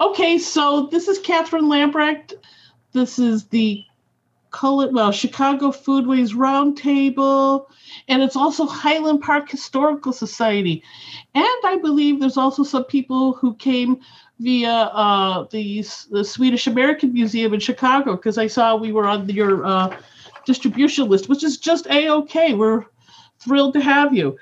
Okay, so this is Catherine Lambrecht. This is the Cullen, well, Chicago Foodways Roundtable, and it's also Highland Park Historical Society. And I believe there's also some people who came via uh, the, the Swedish American Museum in Chicago because I saw we were on your uh, distribution list, which is just a okay. We're thrilled to have you.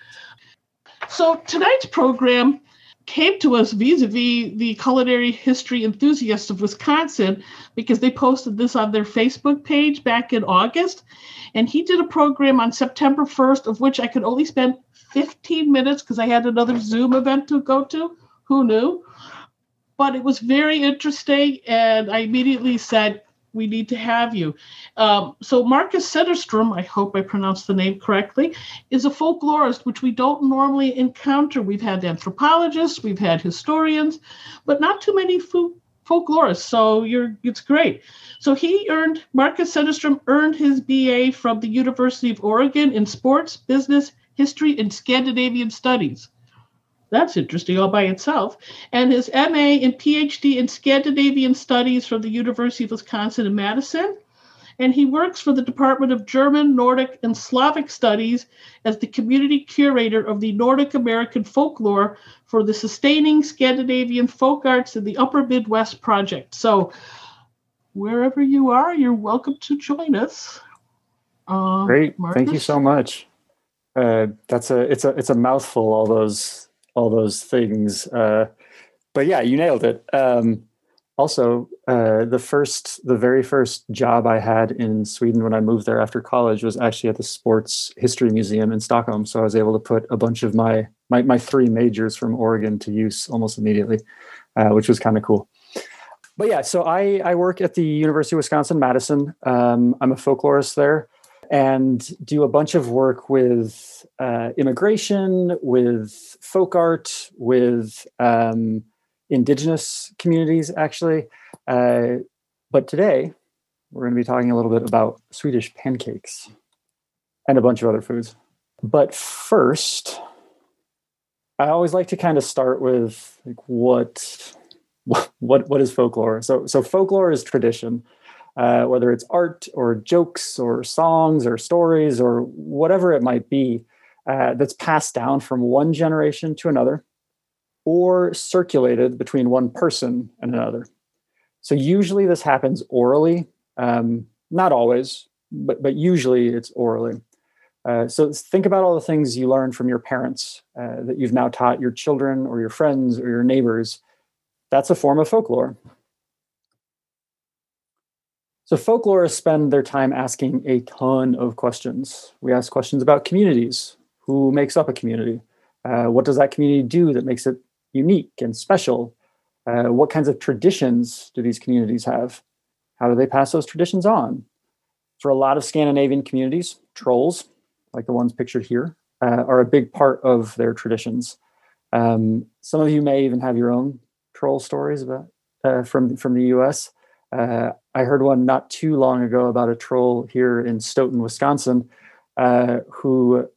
So tonight's program came to us vis-a-vis the culinary history enthusiasts of Wisconsin because they posted this on their Facebook page back in August. And he did a program on September 1st, of which I could only spend 15 minutes because I had another Zoom event to go to. Who knew? But it was very interesting. And I immediately said, we need to have you. Um, so Marcus Cederström, I hope I pronounced the name correctly, is a folklorist, which we don't normally encounter. We've had anthropologists, we've had historians, but not too many fo- folklorists. So you're it's great. So he earned Marcus Cederström earned his BA from the University of Oregon in sports, business, history, and Scandinavian studies. That's interesting all by itself. And his MA and PhD in Scandinavian Studies from the University of Wisconsin in Madison. And he works for the Department of German, Nordic, and Slavic Studies as the community curator of the Nordic American folklore for the Sustaining Scandinavian Folk Arts in the Upper Midwest Project. So, wherever you are, you're welcome to join us. Uh, Great, Marcus? thank you so much. Uh, that's a it's a it's a mouthful. All those all those things. Uh, but yeah, you nailed it. Um, also, uh, the first, the very first job I had in Sweden when I moved there after college was actually at the Sports History Museum in Stockholm. So I was able to put a bunch of my my, my three majors from Oregon to use almost immediately, uh, which was kind of cool. But yeah, so I I work at the University of Wisconsin Madison. Um, I'm a folklorist there and do a bunch of work with uh, immigration, with folk art, with um, indigenous communities, actually. Uh, but today, we're going to be talking a little bit about Swedish pancakes and a bunch of other foods. But first, I always like to kind of start with like what what what is folklore? So so folklore is tradition uh, whether it's art or jokes or songs or stories or whatever it might be, uh, that's passed down from one generation to another or circulated between one person and another. So usually this happens orally, um, not always, but, but usually it's orally. Uh, so think about all the things you learned from your parents uh, that you've now taught your children or your friends or your neighbors. That's a form of folklore. So folklorists spend their time asking a ton of questions. We ask questions about communities. Who makes up a community? Uh, what does that community do that makes it unique and special? Uh, what kinds of traditions do these communities have? How do they pass those traditions on? For a lot of Scandinavian communities, trolls, like the ones pictured here, uh, are a big part of their traditions. Um, some of you may even have your own troll stories about uh, from from the U.S. Uh, I heard one not too long ago about a troll here in Stoughton, Wisconsin, uh, who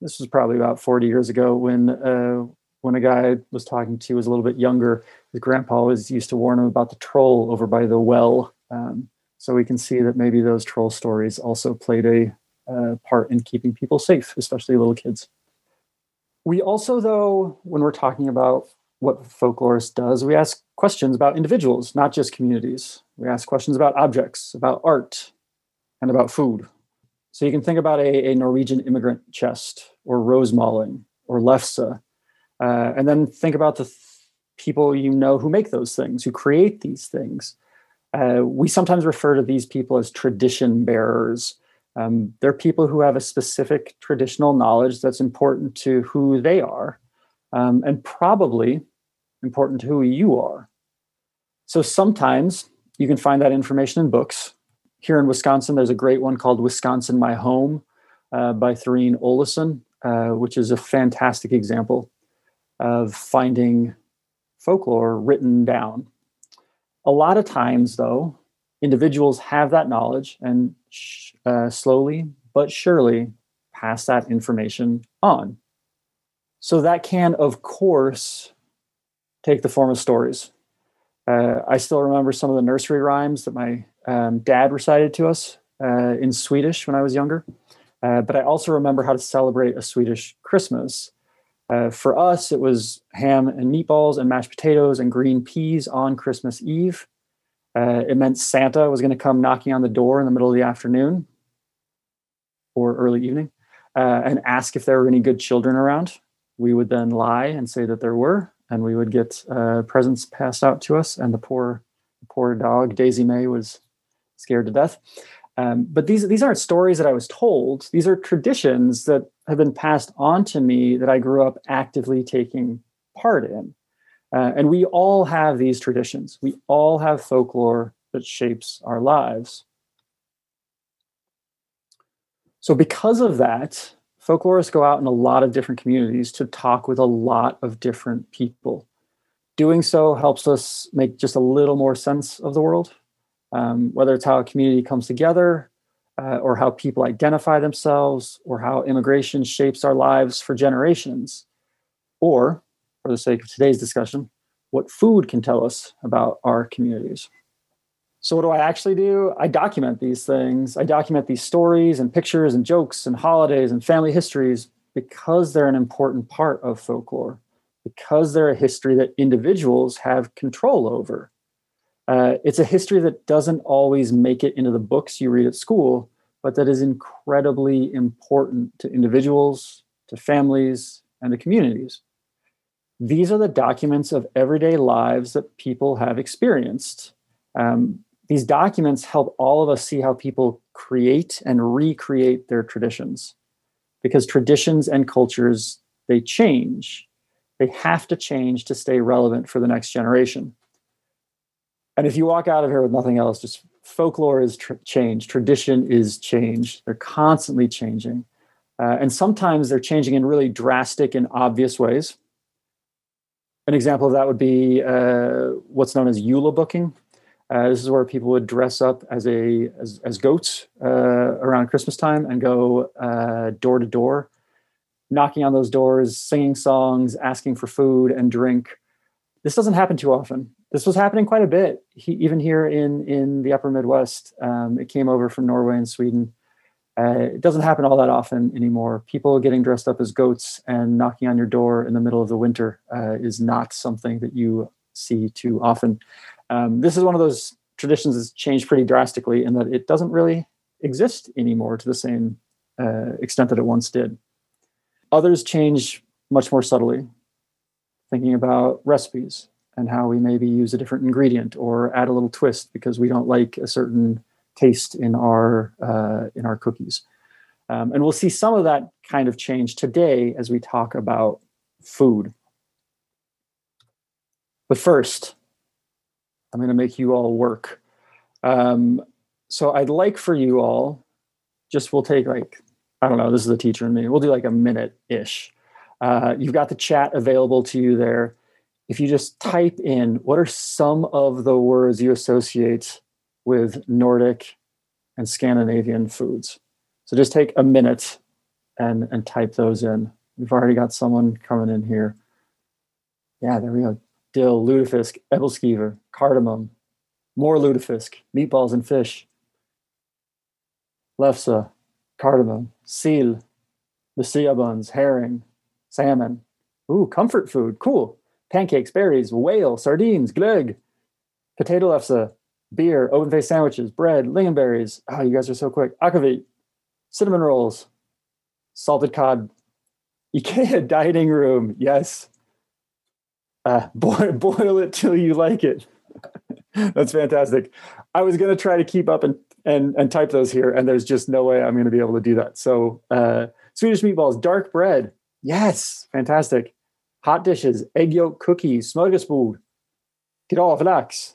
this was probably about 40 years ago when uh, when a guy was talking to was a little bit younger. His grandpa always used to warn him about the troll over by the well. Um, so we can see that maybe those troll stories also played a uh, part in keeping people safe, especially little kids. We also, though, when we're talking about what folklorist does, we ask questions about individuals, not just communities. We ask questions about objects, about art, and about food. So you can think about a, a Norwegian immigrant chest, or rosemalling, or lefse, uh, and then think about the th- people you know who make those things, who create these things. Uh, we sometimes refer to these people as tradition bearers. Um, they're people who have a specific traditional knowledge that's important to who they are, um, and probably important to who you are. So sometimes you can find that information in books. Here in Wisconsin, there's a great one called Wisconsin My Home uh, by Thurine Oleson, uh, which is a fantastic example of finding folklore written down. A lot of times, though, individuals have that knowledge and sh- uh, slowly but surely pass that information on. So that can, of course, take the form of stories. Uh, I still remember some of the nursery rhymes that my um, dad recited to us uh, in Swedish when I was younger. Uh, but I also remember how to celebrate a Swedish Christmas. Uh, for us, it was ham and meatballs and mashed potatoes and green peas on Christmas Eve. Uh, it meant Santa was going to come knocking on the door in the middle of the afternoon or early evening uh, and ask if there were any good children around. We would then lie and say that there were, and we would get uh, presents passed out to us. And the poor, poor dog Daisy May was scared to death. Um, but these these aren't stories that I was told. These are traditions that have been passed on to me that I grew up actively taking part in. Uh, and we all have these traditions. We all have folklore that shapes our lives. So, because of that, folklorists go out in a lot of different communities to talk with a lot of different people. Doing so helps us make just a little more sense of the world, um, whether it's how a community comes together, uh, or how people identify themselves, or how immigration shapes our lives for generations, or, for the sake of today's discussion, what food can tell us about our communities. So, what do I actually do? I document these things. I document these stories and pictures and jokes and holidays and family histories because they're an important part of folklore, because they're a history that individuals have control over. Uh, it's a history that doesn't always make it into the books you read at school, but that is incredibly important to individuals, to families, and to communities. These are the documents of everyday lives that people have experienced. Um, these documents help all of us see how people create and recreate their traditions. Because traditions and cultures they change. They have to change to stay relevant for the next generation. And if you walk out of here with nothing else just folklore is tr- change tradition is change they're constantly changing. Uh, and sometimes they're changing in really drastic and obvious ways. An example of that would be uh, what's known as julebukking uh, this is where people would dress up as a as, as goats uh, around Christmas time and go uh, door to door, knocking on those doors, singing songs, asking for food and drink. This doesn't happen too often. This was happening quite a bit, he, even here in in the Upper Midwest. Um, it came over from Norway and Sweden. Uh, it doesn't happen all that often anymore. People getting dressed up as goats and knocking on your door in the middle of the winter uh, is not something that you see too often. Um, this is one of those traditions that's changed pretty drastically in that it doesn't really exist anymore to the same uh, extent that it once did. Others change much more subtly, thinking about recipes and how we maybe use a different ingredient or add a little twist because we don't like a certain taste in our uh, in our cookies. Um, and we'll see some of that kind of change today as we talk about food. But first, I'm going to make you all work. Um, so I'd like for you all, just we'll take like, I don't know, this is the teacher and me. We'll do like a minute ish. Uh, you've got the chat available to you there. If you just type in what are some of the words you associate with Nordic and Scandinavian foods. So just take a minute and, and type those in. We've already got someone coming in here. Yeah, there we go dill, lutefisk, aebleskiver, cardamom, more lutefisk, meatballs and fish, lefse, cardamom, seal, the sea buns, herring, salmon. Ooh, comfort food, cool. Pancakes, berries, whale, sardines, glögg, potato lefse, beer, open faced sandwiches, bread, lingonberries. Oh, you guys are so quick. Akavit, cinnamon rolls, salted cod, IKEA dining room. Yes uh, boil, boil it till you like it. That's fantastic. I was going to try to keep up and, and, and type those here, and there's just no way I'm going to be able to do that. So, uh, Swedish meatballs, dark bread. Yes, fantastic. Hot dishes, egg yolk cookies, smörgåsbord, gravlax.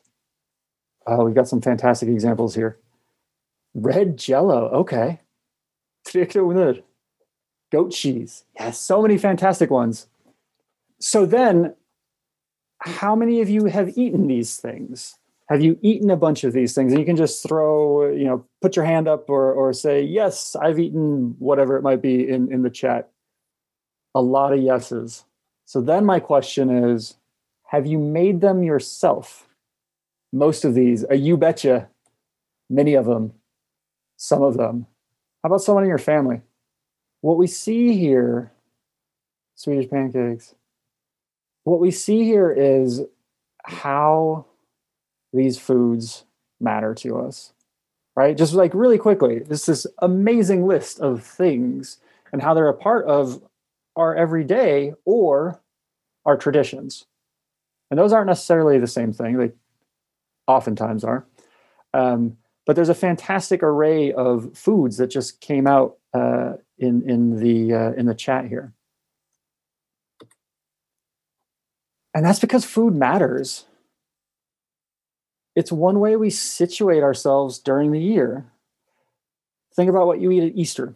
Oh, we got some fantastic examples here. Red jello. Okay. Goat cheese. Yes, so many fantastic ones. So then how many of you have eaten these things? Have you eaten a bunch of these things? And you can just throw, you know, put your hand up or, or say, yes, I've eaten whatever it might be in, in the chat. A lot of yeses. So then my question is, have you made them yourself? most of these, a you betcha, many of them, some of them. How about someone in your family? What we see here, Swedish pancakes, what we see here is how these foods matter to us, right? Just like really quickly, this this amazing list of things and how they're a part of our everyday or our traditions. And those aren't necessarily the same thing, they oftentimes are. Um, but there's a fantastic array of foods that just came out uh, in in the uh, in the chat here, and that's because food matters. It's one way we situate ourselves during the year. Think about what you eat at Easter,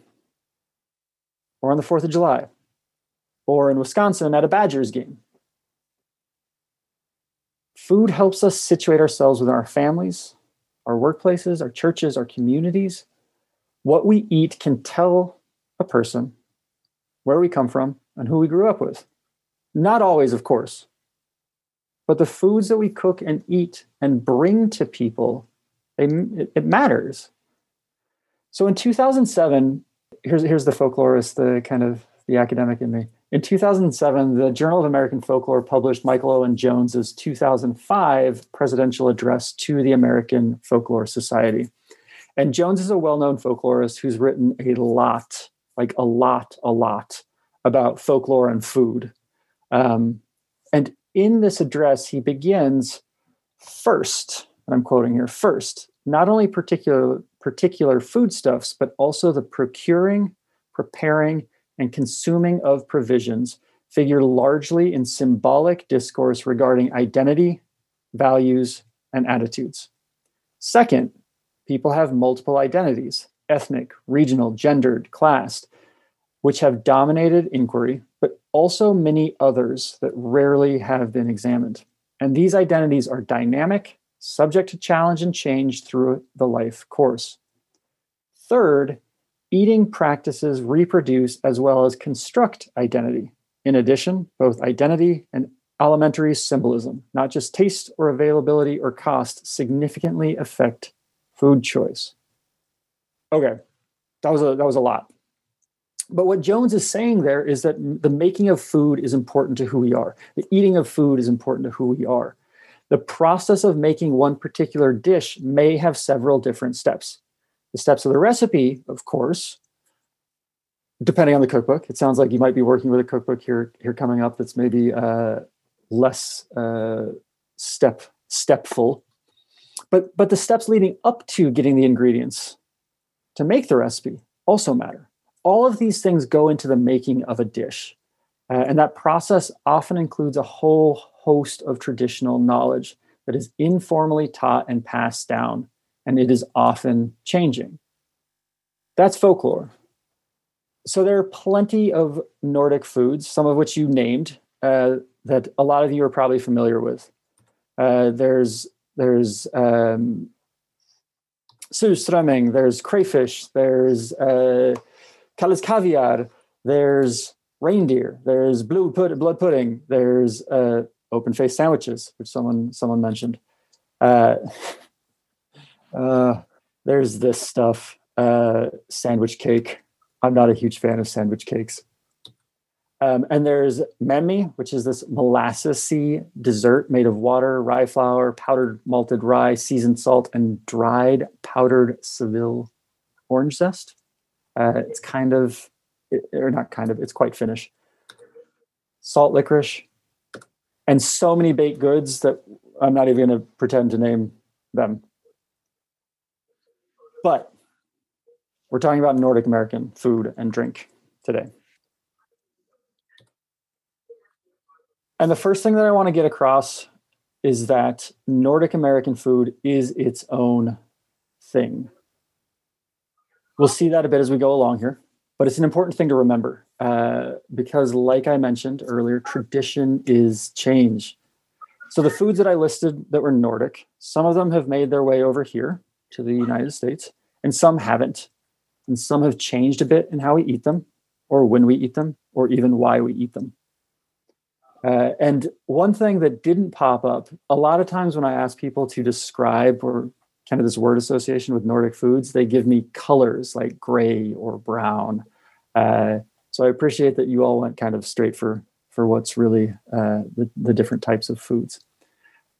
or on the Fourth of July, or in Wisconsin at a Badgers game. Food helps us situate ourselves within our families, our workplaces, our churches, our communities. What we eat can tell a person where we come from and who we grew up with. Not always, of course, but the foods that we cook and eat and bring to people, they, it, matters. So in 2007, here's, here's the folklorist, the kind of the academic in me. In 2007, the Journal of American Folklore published Michael Owen Jones's 2005 presidential address to the American Folklore Society. And Jones is a well known folklorist who's written a lot, like a lot, a lot about folklore and food. Um, and in this address, he begins first, and I'm quoting here first, not only particular, particular foodstuffs, but also the procuring, preparing, and consuming of provisions figure largely in symbolic discourse regarding identity, values, and attitudes. Second, people have multiple identities ethnic, regional, gendered, classed, which have dominated inquiry, but also many others that rarely have been examined. And these identities are dynamic, subject to challenge and change through the life course. Third, eating practices reproduce as well as construct identity. In addition, both identity and alimentary symbolism, not just taste or availability or cost, significantly affect food choice. Okay, that was a, that was a lot. But what Jones is saying there is that the making of food is important to who we are. The eating of food is important to who we are. The process of making one particular dish may have several different steps the steps of the recipe, of course, depending on the cookbook. It sounds like you might be working with a cookbook here here coming up that's maybe uh, less uh, step stepful. But but the steps leading up to getting the ingredients to make the recipe also matter. All of these things go into the making of a dish. Uh, and that process often includes a whole host of traditional knowledge that is informally taught and passed down and it is often changing. That's folklore. So there are plenty of Nordic foods, some of which you named, uh, that a lot of you are probably familiar with. Uh, there's there's um, there's crayfish, there's uh, caviar. there's reindeer, there's blue blood pudding, there's uh, open faced sandwiches, which someone someone mentioned. Uh, Uh, there's this stuff, uh, sandwich cake. I'm not a huge fan of sandwich cakes. Um, and there's mämmi, which is this molassesy dessert made of water, rye flour, powdered malted rye, seasoned salt, and dried powdered Seville orange zest. Uh, it's kind of, or not kind of, it's quite Finnish. Salt licorice, and so many baked goods that I'm not even going to pretend to name them. But we're talking about Nordic American food and drink today. And the first thing that I want to get across is that Nordic American food is its own thing. We'll see that a bit as we go along here, but it's an important thing to remember uh, because, like I mentioned earlier, tradition is change. So, the foods that I listed that were Nordic, some of them have made their way over here to the United States, and some haven't. And some have changed a bit in how we eat them, or when we eat them, or even why we eat them. Uh, and one thing that didn't pop up a lot of times when I ask people to describe or kind of this word association with Nordic foods, they give me colors like gray or brown. Uh, so I appreciate that you all went kind of straight for for what's really uh, the, the different types of foods.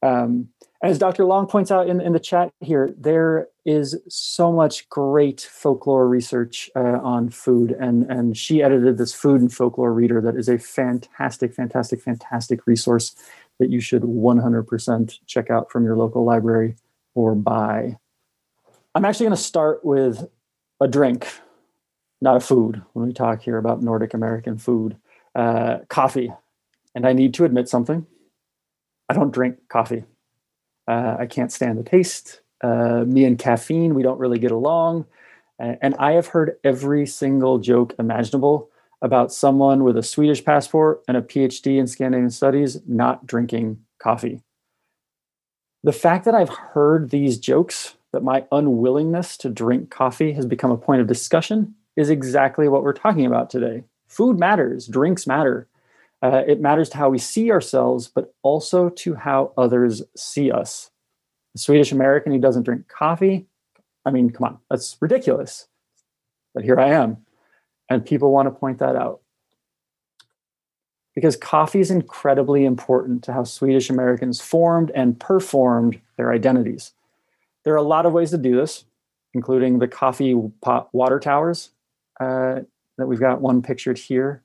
Um, as Dr. Long points out in, in the chat here, there is so much great folklore research uh, on food, and and she edited this food and folklore reader that is a fantastic, fantastic, fantastic resource that you should 100% check out from your local library or buy. I'm actually going to start with a drink, not a food. When we talk here about Nordic American food, uh, coffee, and I need to admit something. I don't drink coffee. Uh, I can't stand the taste. Uh, me and caffeine, we don't really get along. And I have heard every single joke imaginable about someone with a Swedish passport and a PhD in Scandinavian studies not drinking coffee. The fact that I've heard these jokes, that my unwillingness to drink coffee has become a point of discussion, is exactly what we're talking about today. Food matters, drinks matter. Uh, it matters to how we see ourselves, but also to how others see us. The Swedish American who doesn't drink coffee, I mean, come on, that's ridiculous. But here I am. And people want to point that out. Because coffee is incredibly important to how Swedish Americans formed and performed their identities. There are a lot of ways to do this, including the coffee pot water towers uh, that we've got one pictured here.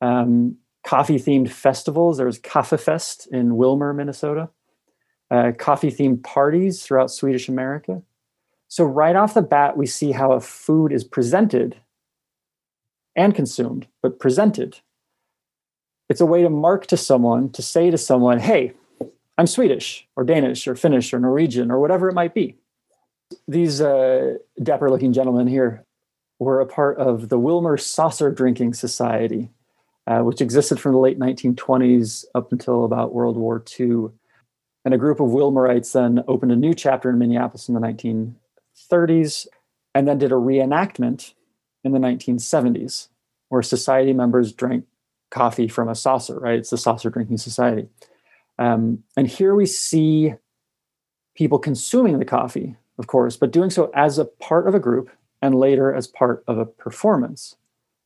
Um, coffee themed festivals. There was Kaffefest in Willmar, Minnesota. Uh, coffee themed parties throughout Swedish America. So, right off the bat, we see how a food is presented and consumed, but presented. It's a way to mark to someone, to say to someone, hey, I'm Swedish or Danish or Finnish or Norwegian or whatever it might be. These uh, dapper looking gentlemen here were a part of the Willmar Saucer Drinking Society, uh, which existed from the late 1920s up until about World War II. And a group of Willmarites then opened a new chapter in Minneapolis in the 1930s and then did a reenactment in the 1970s where society members drank coffee from a saucer, right? It's the Saucer Drinking Society. Um, and here we see people consuming the coffee, of course, but doing so as a part of a group and later as part of a performance.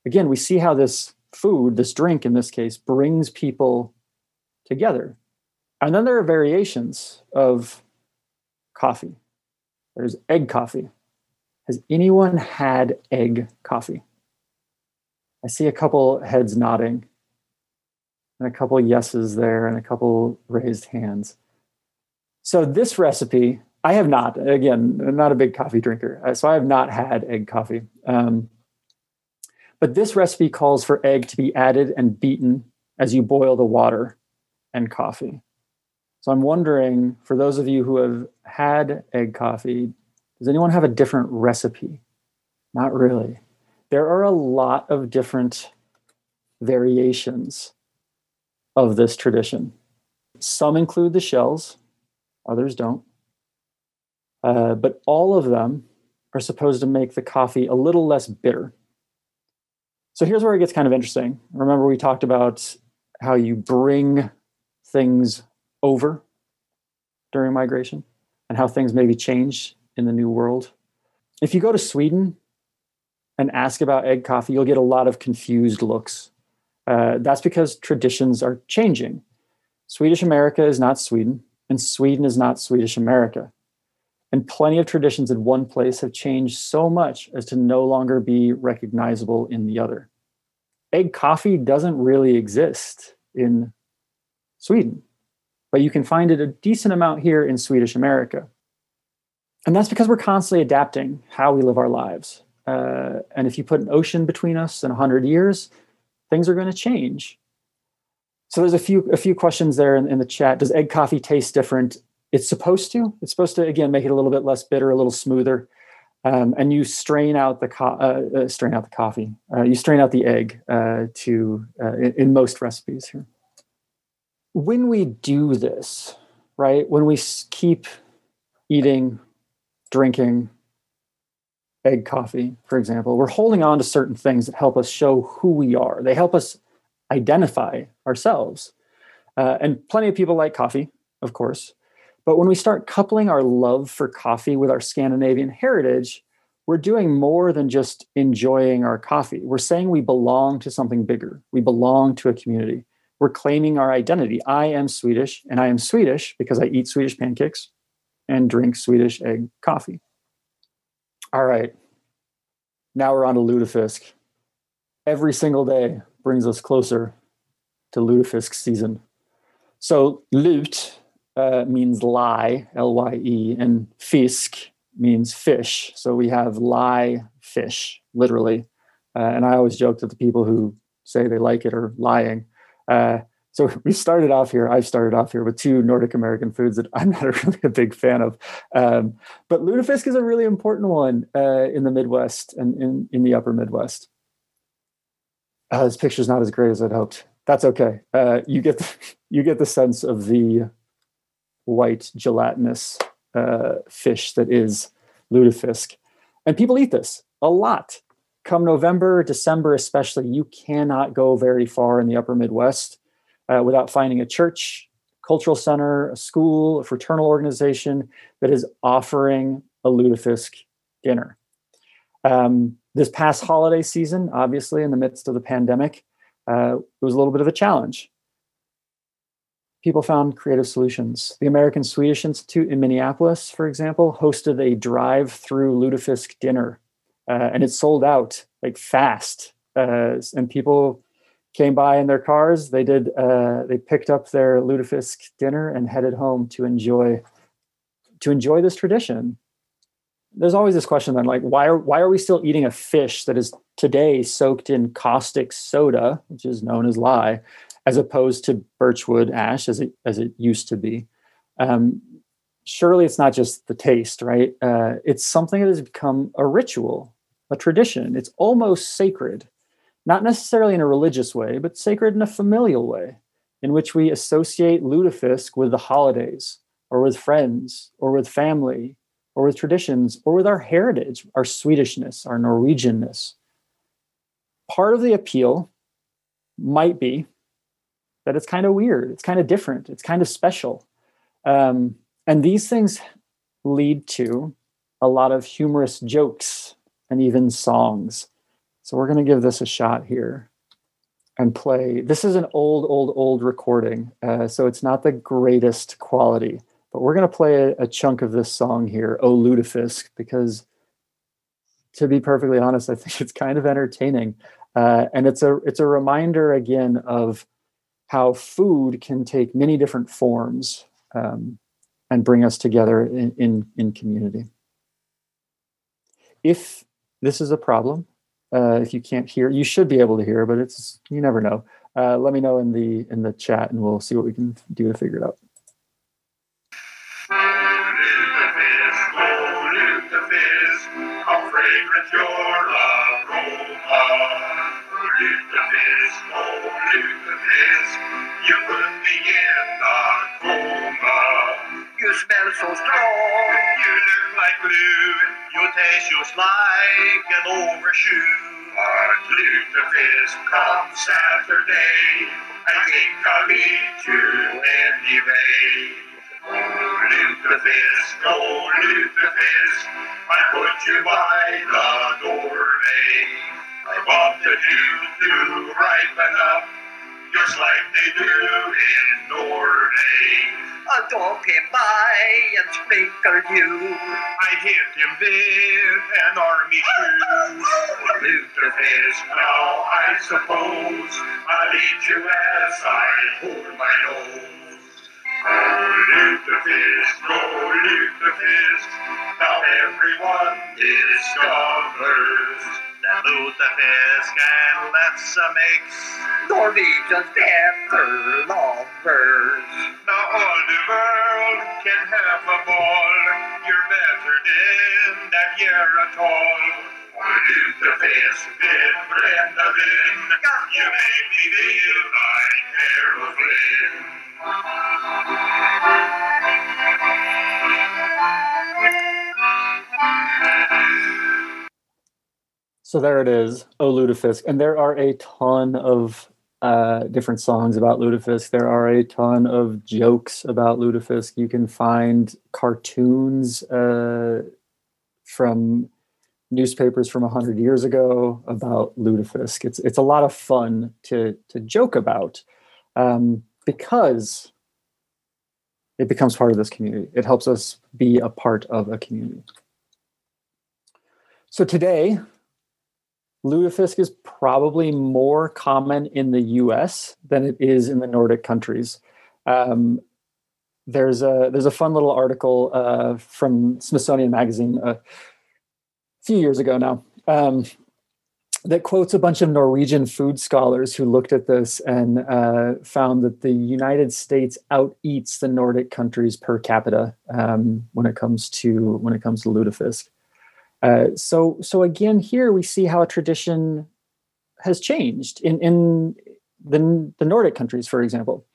Again, we see how this food, this drink in this case, brings people together. And then there are variations of coffee. There's egg coffee. Has anyone had egg coffee? I see a couple heads nodding and a couple yeses there and a couple raised hands. So this recipe, I have not. Again, I'm not a big coffee drinker, uh, so I have not had egg coffee. Um, but this recipe calls for egg to be added and beaten as you boil the water and coffee. So I'm wondering, for those of you who have had egg coffee, does anyone have a different recipe? Not really. There are a lot of different variations of this tradition. Some include the shells, others don't. Uh, but all of them are supposed to make the coffee a little less bitter. So here's where it gets kind of interesting. Remember, we talked about how you bring things over during migration and how things maybe change in the new world. If you go to Sweden and ask about egg coffee, you'll get a lot of confused looks. Uh, that's because traditions are changing. Swedish America is not Sweden, and Sweden is not Swedish America. And plenty of traditions in one place have changed so much as to no longer be recognizable in the other. Egg coffee doesn't really exist in Sweden, but you can find it a decent amount here in Swedish America. And that's because we're constantly adapting how we live our lives. Uh, and if you put an ocean between us in 100 years, things are going to change. So there's a few a few questions there in, in the chat. Does egg coffee taste different it's supposed to. It's supposed to again make it a little bit less bitter, a little smoother. Um, and you strain out the co- uh, uh, strain out the coffee. Uh, you strain out the egg uh, to uh, in, in, most recipes here. When we do this, right? When we keep eating, drinking egg coffee, for example, we're holding on to certain things that help us show who we are. They help us identify ourselves. Uh, and plenty of people like coffee, of course. But when we start coupling our love for coffee with our Scandinavian heritage, we're doing more than just enjoying our coffee. We're saying we belong to something bigger. We belong to a community. We're claiming our identity. I am Swedish, and I am Swedish because I eat Swedish pancakes and drink Swedish egg coffee. All right. Now we're on to lutefisk. Every single day brings us closer to lutefisk season. So lut uh, means lie, L Y E, and fisk means fish. So we have lie fish, literally. Uh, and I always joke that the people who say they like it are lying. Uh, so we started off here. I've started off here with two Nordic American foods that I'm not a really a big fan of, um, but lutefisk is a really important one uh, in the Midwest and in, in the Upper Midwest. Uh, this picture's not as great as I'd hoped. That's okay. Uh, you get the, you get the sense of the white gelatinous uh, fish that is lutefisk, and people eat this a lot. Come November, December, especially, you cannot go very far in the Upper Midwest uh, without finding a church, cultural center, a school, a fraternal organization that is offering a lutefisk dinner. Um, this past holiday season, obviously, in the midst of the pandemic, uh, it was a little bit of a challenge. People found creative solutions. The American Swedish Institute in Minneapolis, for example, hosted a drive through lutefisk dinner, uh, and it sold out like fast. Uh, and people came by in their cars. They did. Uh, they picked up their lutefisk dinner and headed home to enjoy to enjoy this tradition. There's always this question then, like, why are why are we still eating a fish that is today soaked in caustic soda, which is known as lye, as opposed to birchwood ash as it as it used to be? Um, surely it's not just the taste, right? Uh, it's something that has become a ritual, a tradition. It's almost sacred not necessarily in a religious way, but sacred in a familial way, in which we associate lutefisk with the holidays, or with friends, or with family, or with traditions, or with our heritage, our Swedishness, our Norwegianness. Part of the appeal might be that it's kind of weird, it's kind of different, it's kind of special. Um, and these things lead to a lot of humorous jokes and even songs so we're going to give this a shot here and play. This is an old, old, old recording, uh, so it's not the greatest quality, but we're going to play a, a, chunk of this song here, "O Lutefisk," because to be perfectly honest, I think it's kind of entertaining, uh, and it's a it's a reminder again of how food can take many different forms um, and bring us together in, in in community. If this is a problem, uh, if you can't hear, you should be able to hear, but it's you never know. Uh, let me know in the in the chat, and we'll see what we can do to figure it out. You smell so strong. You look like. You taste just like an overshoe. Our lutefisk come Saturday. I think I'll eat you anyway. Oh, lutefisk, oh, lutefisk. I put you by the doorway. I wanted you to ripen up just like they do in Norway. A dog came by and sprinkled you. I hit him with an army shoe. Lutefisk now, I suppose. I'll eat you as I hold my nose. Oh, lutefisk, oh, lutefisk. Now everyone discovers that lutefisk and let's mix Norwegian better lovers. Now all the world can have a ball. You're better than that year at all. Lutefisk with brennevin. You make me feel like Errol So there it is, O Lutefisk. And there are a ton of uh, different songs about lutefisk. There are a ton of jokes about lutefisk. You can find cartoons uh, from newspapers from 100 years ago about lutefisk. It's, it's a lot of fun to, to joke about um, because it becomes part of this community. It helps us be a part of a community. So today, lutefisk is probably more common in the US than it is in the Nordic countries. Um, there's a there's a fun little article uh, from Smithsonian Magazine a few years ago now um, that quotes a bunch of Norwegian food scholars who looked at this and uh, found that the United States out-eats the Nordic countries per capita um, when it comes to when it comes to lutefisk. Uh, so so again, here we see how a tradition has changed in in the, the Nordic countries, for example.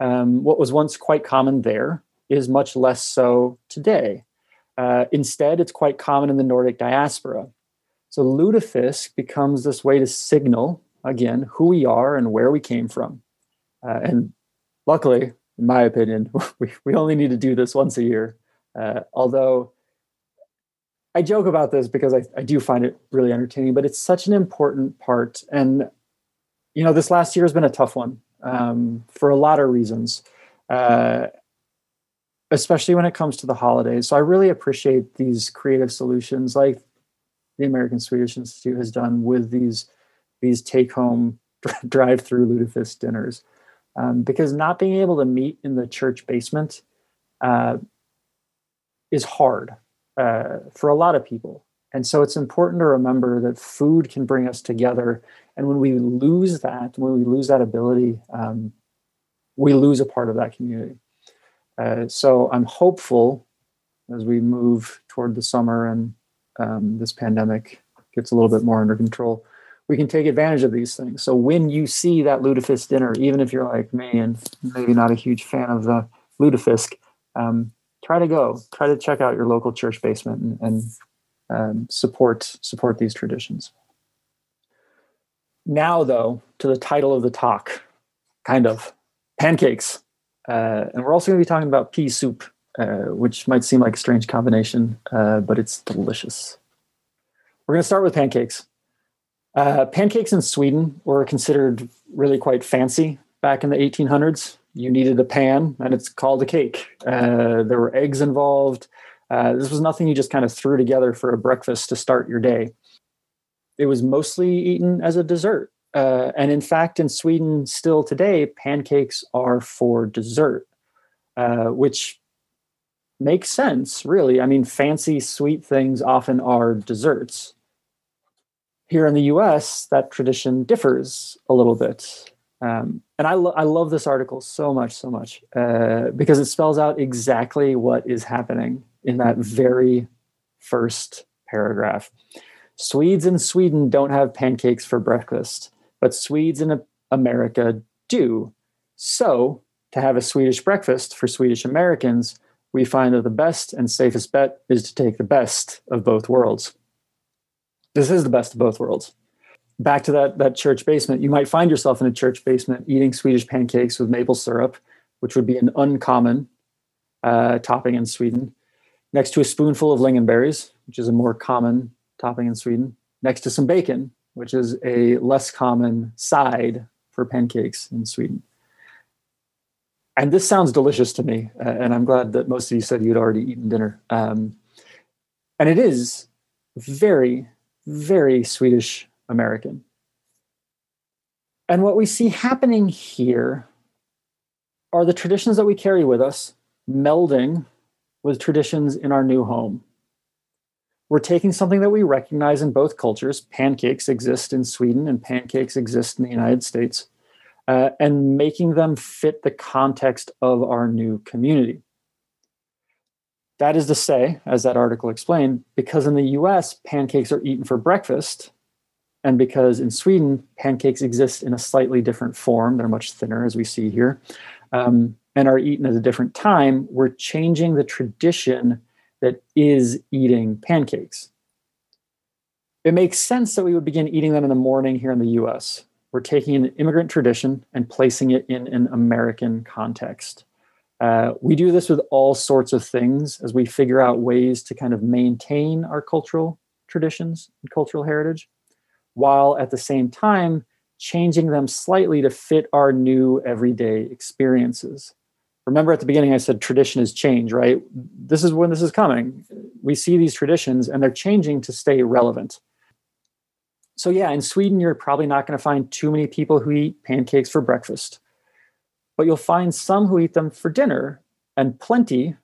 Um, what was once quite common there is much less so today. Uh, instead, it's quite common in the Nordic diaspora. So lutefisk becomes this way to signal again who we are and where we came from. Uh, and luckily, in my opinion, we, we only need to do this once a year. Uh, although I joke about this because I, I do find it really entertaining, but it's such an important part. And, you know, this last year has been a tough one um, for a lot of reasons, uh, especially when it comes to the holidays. So I really appreciate these creative solutions like the American Swedish Institute has done with these these take home drive through lutefisk dinners, um, because not being able to meet in the church basement uh, is hard uh, for a lot of people. And so it's important to remember that food can bring us together. And when we lose that, when we lose that ability, um, we lose a part of that community. Uh, so I'm hopeful as we move toward the summer and um, this pandemic gets a little bit more under control, we can take advantage of these things. So when you see that lutefisk dinner, even if you're like me and maybe not a huge fan of the lutefisk, um, try to go, try to check out your local church basement and, and um, support support these traditions. Now, though, to the title of the talk, kind of pancakes, uh, and we're also going to be talking about pea soup. Uh, which might seem like a strange combination, uh, but it's delicious. We're going to start with pancakes. Uh, pancakes in Sweden were considered really quite fancy back in the 1800s. You needed a pan, and it's called a cake. Uh, there were eggs involved. Uh, this was nothing you just kind of threw together for a breakfast to start your day. It was mostly eaten as a dessert. and in fact, in Sweden, still today, pancakes are for dessert, which makes sense, really. I mean, fancy sweet things often are desserts. Here in the US, that tradition differs a little bit. Um, and I, lo- I love this article so much, so much, uh, because it spells out exactly what is happening in that very first paragraph. Swedes in Sweden don't have pancakes for breakfast, but Swedes in America do. So, to have a Swedish breakfast for Swedish Americans, we find that the best and safest bet is to take the best of both worlds. This is the best of both worlds. Back to that, that church basement, you might find yourself in a church basement eating Swedish pancakes with maple syrup, which would be an uncommon uh, topping in Sweden, next to a spoonful of lingonberries, which is a more common topping in Sweden, next to some bacon, which is a less common side for pancakes in Sweden and this sounds delicious to me, uh, and I'm glad that most of you said you'd already eaten dinner. Um, and it is very, very Swedish American. And what we see happening here are the traditions that we carry with us melding with traditions in our new home. We're taking something that we recognize in both cultures. Pancakes exist in Sweden and pancakes exist in the United States uh, and making them fit the context of our new community. That is to say, as that article explained, because in the US, pancakes are eaten for breakfast, and because in Sweden, pancakes exist in a slightly different form, they're much thinner, as we see here, um, and are eaten at a different time, we're changing the tradition that is eating pancakes. It makes sense that we would begin eating them in the morning here in the US we're taking an immigrant tradition and placing it in an American context. Uh, we do this with all sorts of things as we figure out ways to kind of maintain our cultural traditions and cultural heritage, while at the same time changing them slightly to fit our new everyday experiences. Remember at the beginning, I said tradition is change, right? This is when this is coming. We see these traditions and they're changing to stay relevant. So, yeah, in Sweden, you're probably not going to find too many people who eat pancakes for breakfast but you'll find some who eat them for dinner and plenty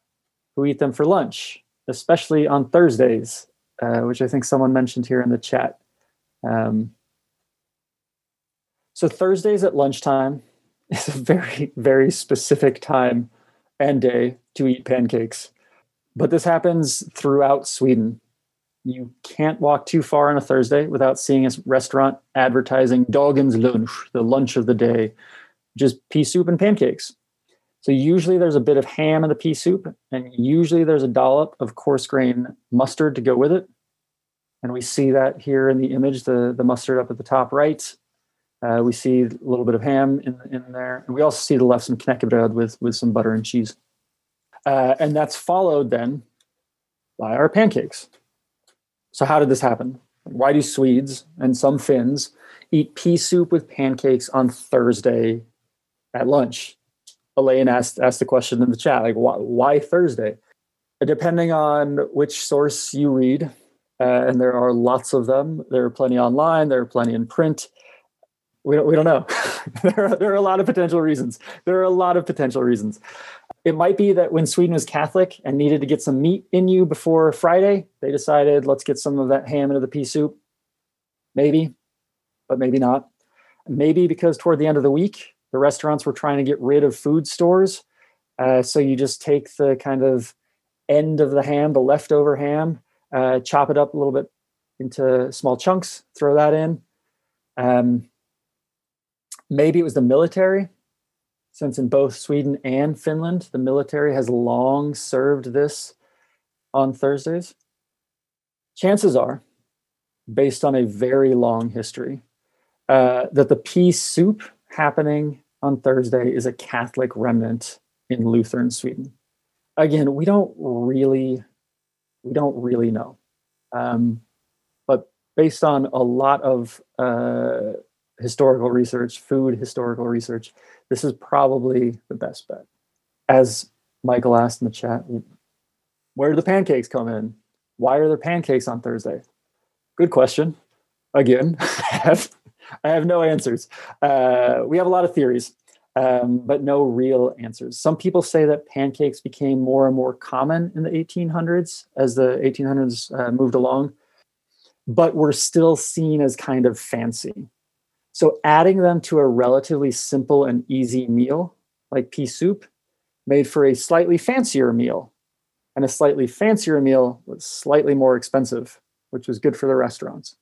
who eat them for lunch, especially on Thursdays, uh, which I think someone mentioned here in the chat. Um, so Thursdays at lunchtime is a very, very specific time and day to eat pancakes. But this happens throughout Sweden. You can't walk too far on a Thursday without seeing a restaurant advertising Dagens lunch, the lunch of the day, just pea soup and pancakes. So usually there's a bit of ham in the pea soup, and usually there's a dollop of coarse grain mustard to go with it. And we see that here in the image, the, the mustard up at the top right. Uh, we see a little bit of ham in, in there. And we also see the left some knäckebröd with, with some butter and cheese. Uh, and that's followed then by our pancakes. So how did this happen? Why do Swedes and some Finns eat pea soup with pancakes on Thursday at lunch. Elaine asked asked the question in the chat, like why, why Thursday? Depending on which source you read, uh, and there are lots of them. There are plenty online. There are plenty in print. We don't we don't know. there are, there are a lot of potential reasons. There are a lot of potential reasons. It might be that when Sweden was Catholic and needed to get some meat in you before Friday, they decided let's get some of that ham into the pea soup. Maybe, but maybe not. Maybe because toward the end of the week, the restaurants were trying to get rid of food stores. Uh, so you just take the kind of end of the ham, the leftover ham, uh, chop it up a little bit into small chunks, throw that in. Um, maybe it was the military, since in both Sweden and Finland, the military has long served this on Thursdays. Chances are, based on a very long history, uh, that the pea soup happening on Thursday is a Catholic remnant in Lutheran Sweden. Again, we don't really, we don't really know, um, but based on a lot of uh, historical research, food historical research, this is probably the best bet. As Michael asked in the chat, where do the pancakes come in? Why are there pancakes on Thursday? Good question. Again, I have no answers. Uh, we have a lot of theories, um, but no real answers. Some people say that pancakes became more and more common in the 1800s as the 1800s uh, moved along, but were still seen as kind of fancy. So adding them to a relatively simple and easy meal like pea soup made for a slightly fancier meal. And a slightly fancier meal was slightly more expensive, which was good for the restaurants.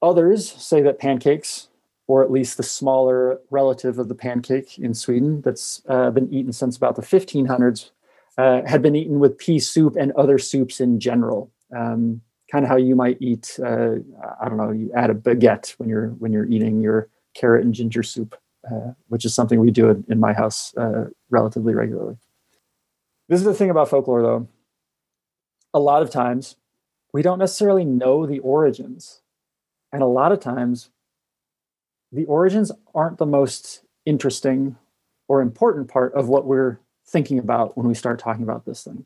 Others say that pancakes, or at least the smaller relative of the pancake in Sweden that's uh, been eaten since about the 1500s, uh, had been eaten with pea soup and other soups in general. Um, kind of how you might eat, uh, I don't know, you add a baguette when you're when you're eating your carrot and ginger soup, uh, which is something we do in my house uh, relatively regularly. This is the thing about folklore, though. A lot of times, we don't necessarily know the origins and a lot of times, the origins aren't the most interesting or important part of what we're thinking about when we start talking about this thing.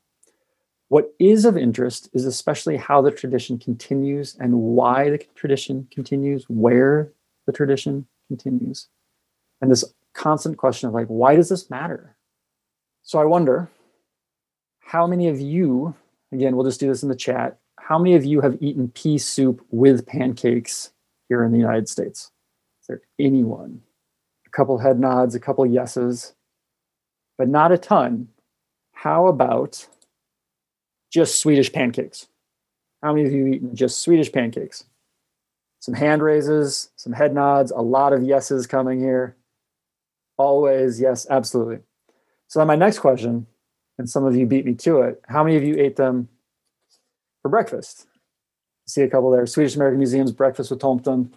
What is of interest is especially how the tradition continues and why the tradition continues, where the tradition continues. And this constant question of like, why does this matter? So I wonder how many of you, again, we'll just do this in the chat, how many of you have eaten pea soup with pancakes here in the United States? There anyone? A couple head nods, a couple yeses, but not a ton. How about just Swedish pancakes? How many of you eaten just Swedish pancakes? Some hand raises, some head nods, a lot of yeses coming here. Always, yes, absolutely. So, then my next question, and some of you beat me to it how many of you ate them for breakfast. See a couple there. Swedish American Museum's Breakfast with Tomten.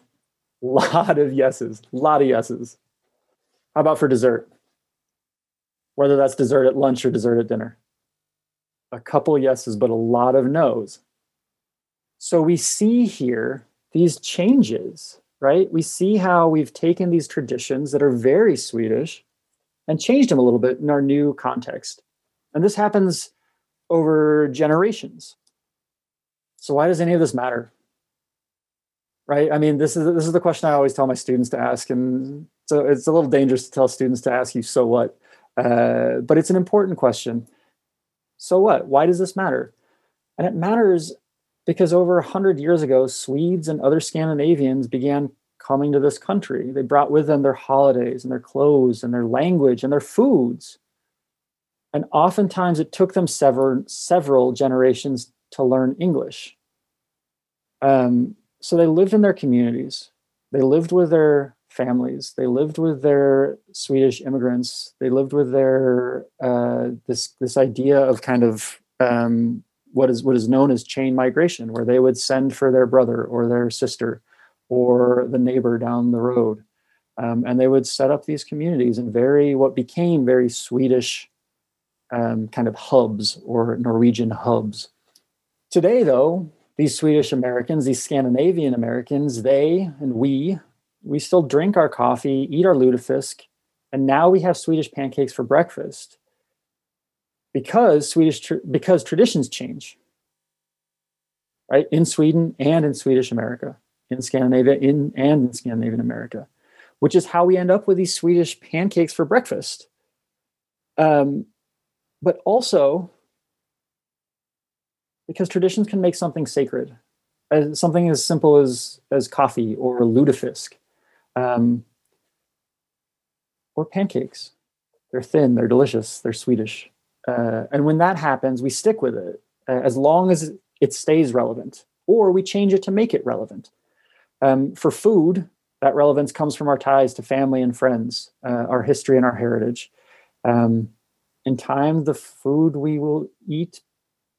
Lot of yeses, a lot of yeses. How about for dessert? Whether that's dessert at lunch or dessert at dinner. A couple yeses, but a lot of no's. So we see here these changes, right? We see how we've taken these traditions that are very Swedish and changed them a little bit in our new context. And this happens over generations. So why does any of this matter? Right? I mean, this is this is the question I always tell my students to ask, and so it's a little dangerous to tell students to ask you, "So what?" Uh, but it's an important question. So what? Why does this matter? And it matters because over a hundred years ago, Swedes and other Scandinavians began coming to this country. They brought with them their holidays and their clothes and their language and their foods. And oftentimes it took them several, several generations to learn English. Um, so they lived in their communities, they lived with their families, they lived with their Swedish immigrants, they lived with their uh, this this idea of kind of um, what is what is known as chain migration, where they would send for their brother or their sister or the neighbor down the road. Um, and they would set up these communities in very, what became very Swedish um, kind of hubs or Norwegian hubs. Today, though, these Swedish Americans, these Scandinavian Americans, they and we, we still drink our coffee, eat our lutefisk, and now we have Swedish pancakes for breakfast because Swedish because traditions change, right? In Sweden and in Swedish America in Scandinavia in and in Scandinavian America, which is how we end up with these Swedish pancakes for breakfast. Um, but also because traditions can make something sacred, as, something as simple as as coffee or lutefisk, um, or pancakes. They're thin, they're delicious, they're Swedish, uh, and when that happens, we stick with it uh, as long as it stays relevant, or we change it to make it relevant. Um, for food, that relevance comes from our ties to family and friends, uh, our history and our heritage. Um, in time, the food we will eat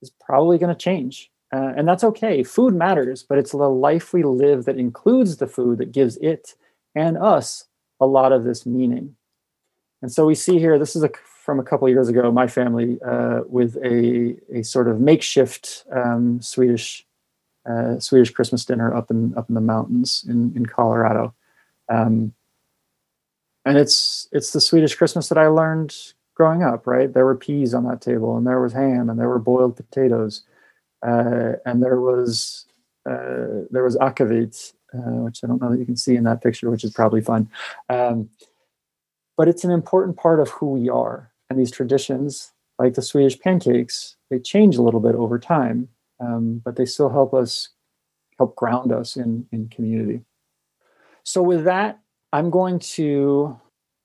is probably going to change. Uh, and that's okay. Food matters, but it's the life we live that includes the food that gives it and us a lot of this meaning. And so we see here, this is a, from a couple years ago, my family uh, with a, a sort of makeshift um, Swedish uh, Swedish Christmas dinner up in up in the mountains in in Colorado, um, and it's it's the Swedish Christmas that I learned growing up. Right, there were peas on that table, and there was ham, and there were boiled potatoes, uh, and there was uh, there was akavit, uh, which I don't know that you can see in that picture, which is probably fun. Um, but it's an important part of who we are, and these traditions, like the Swedish pancakes, they change a little bit over time um, but they still help us help ground us in in community. So with that, I'm going to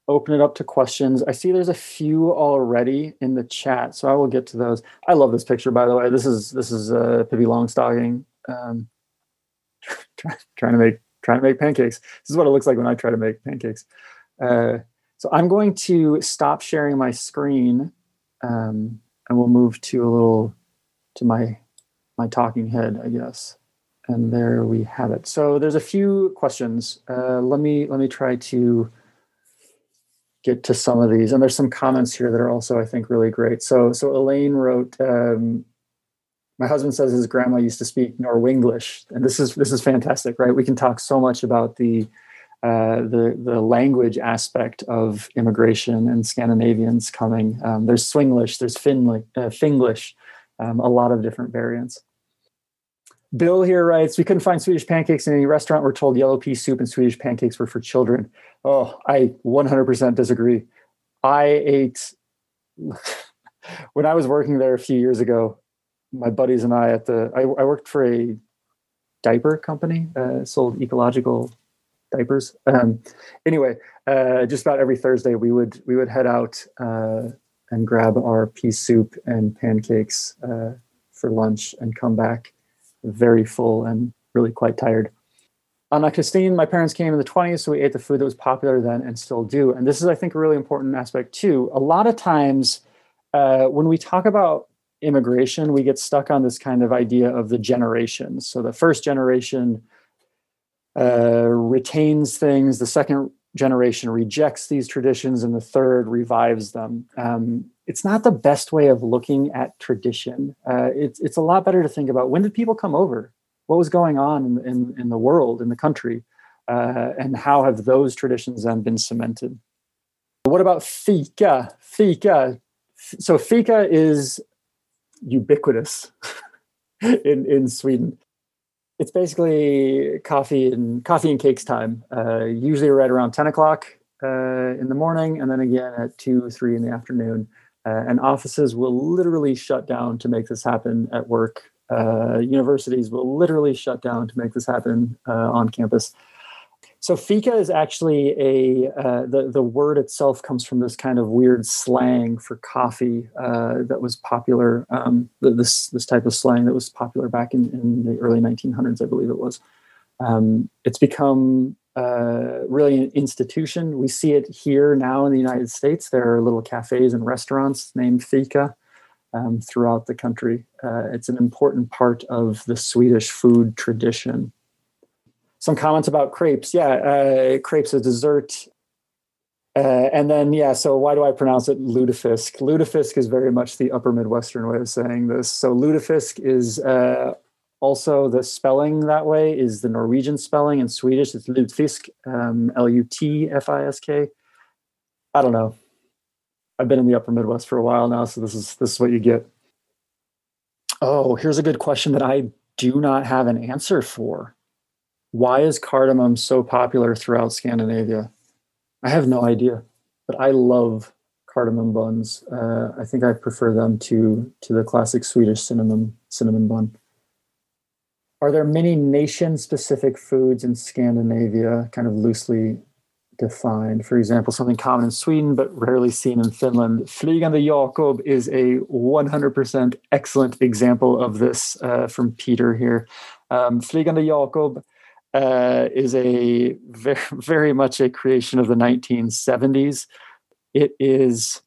open it up to questions. I see there's a few already in the chat, so I will get to those. I love this picture, by the way. This is this is uh, Pippi Longstocking um, try, trying to make trying to make pancakes. This is what it looks like when I try to make pancakes. Uh, so I'm going to stop sharing my screen, um, and we'll move to a little to my my talking head, I guess. And there we have it. So there's a few questions. Uh, let me let me try to get to some of these. And there's some comments here that are also, I think, really great. So so Elaine wrote, um, my husband says his grandma used to speak Norwenglish, and this is this is fantastic, right? We can talk so much about the uh, the the language aspect of immigration and Scandinavians coming. Um, there's Swinglish, there's Finli, uh, Finglish, um, a lot of different variants. Bill here writes, we couldn't find Swedish pancakes in any restaurant. We're told yellow pea soup and Swedish pancakes were for children. Oh, I 100% disagree. I ate, when I was working there a few years ago, my buddies and I at the, I, I worked for a diaper company, uh, sold ecological diapers. Um, anyway, uh, just about every Thursday we would, we would head out uh, and grab our pea soup and pancakes uh, for lunch and come back very full and really quite tired. Anna Christine, my parents came in the 20s, so we ate the food that was popular then and still do. And this is, I think, a really important aspect too. A lot of times uh, when we talk about immigration, we get stuck on this kind of idea of the generations. So the first generation uh, retains things. The second generation rejects these traditions, and the third revives them. Um, it's not the best way of looking at tradition. Uh, it's it's a lot better to think about when did people come over, what was going on in in, in the world, in the country, uh, and how have those traditions then been cemented. What about fika? Fika. So fika is ubiquitous in in Sweden it's basically coffee and coffee and cakes time. Uh, usually right around ten o'clock uh, in the morning, and then again at two, three in the afternoon. Uh, and offices will literally shut down to make this happen at work. Uh, universities will literally shut down to make this happen uh, on campus. So fika is actually a uh, the the word itself comes from this kind of weird slang for coffee uh, that was popular. Um, this this type of slang that was popular back in, in the early 1900s, I believe it was. Um, it's become uh, really an institution. We see it here now in the United States. There are little cafes and restaurants named fika um, throughout the country. Uh, it's an important part of the Swedish food tradition some comments about crepes. Yeah, uh, crepes a dessert. Uh, and then, yeah, so why do I pronounce it lutefisk? Lutefisk is very much the upper Midwestern way of saying this. So lutefisk is uh, also the spelling that way is the Norwegian spelling. In Swedish, it's lutfisk, um, L-U-T-F-I-S-K. I don't know. I've been in the upper Midwest for a while now, so this is this is what you get. Oh, here's a good question that I do not have an answer for. Why is cardamom so popular throughout Scandinavia? I have no idea, but I love cardamom buns. Uh, I think I prefer them to to the classic Swedish cinnamon cinnamon bun. Are there many nation specific foods in Scandinavia, kind of loosely defined? For example, something common in Sweden but rarely seen in Finland. Flygande Jakob is a 100% excellent example of this uh, from Peter here. Um, Flygande Jakob uh, is a very, very much a creation of the 1970s. It is,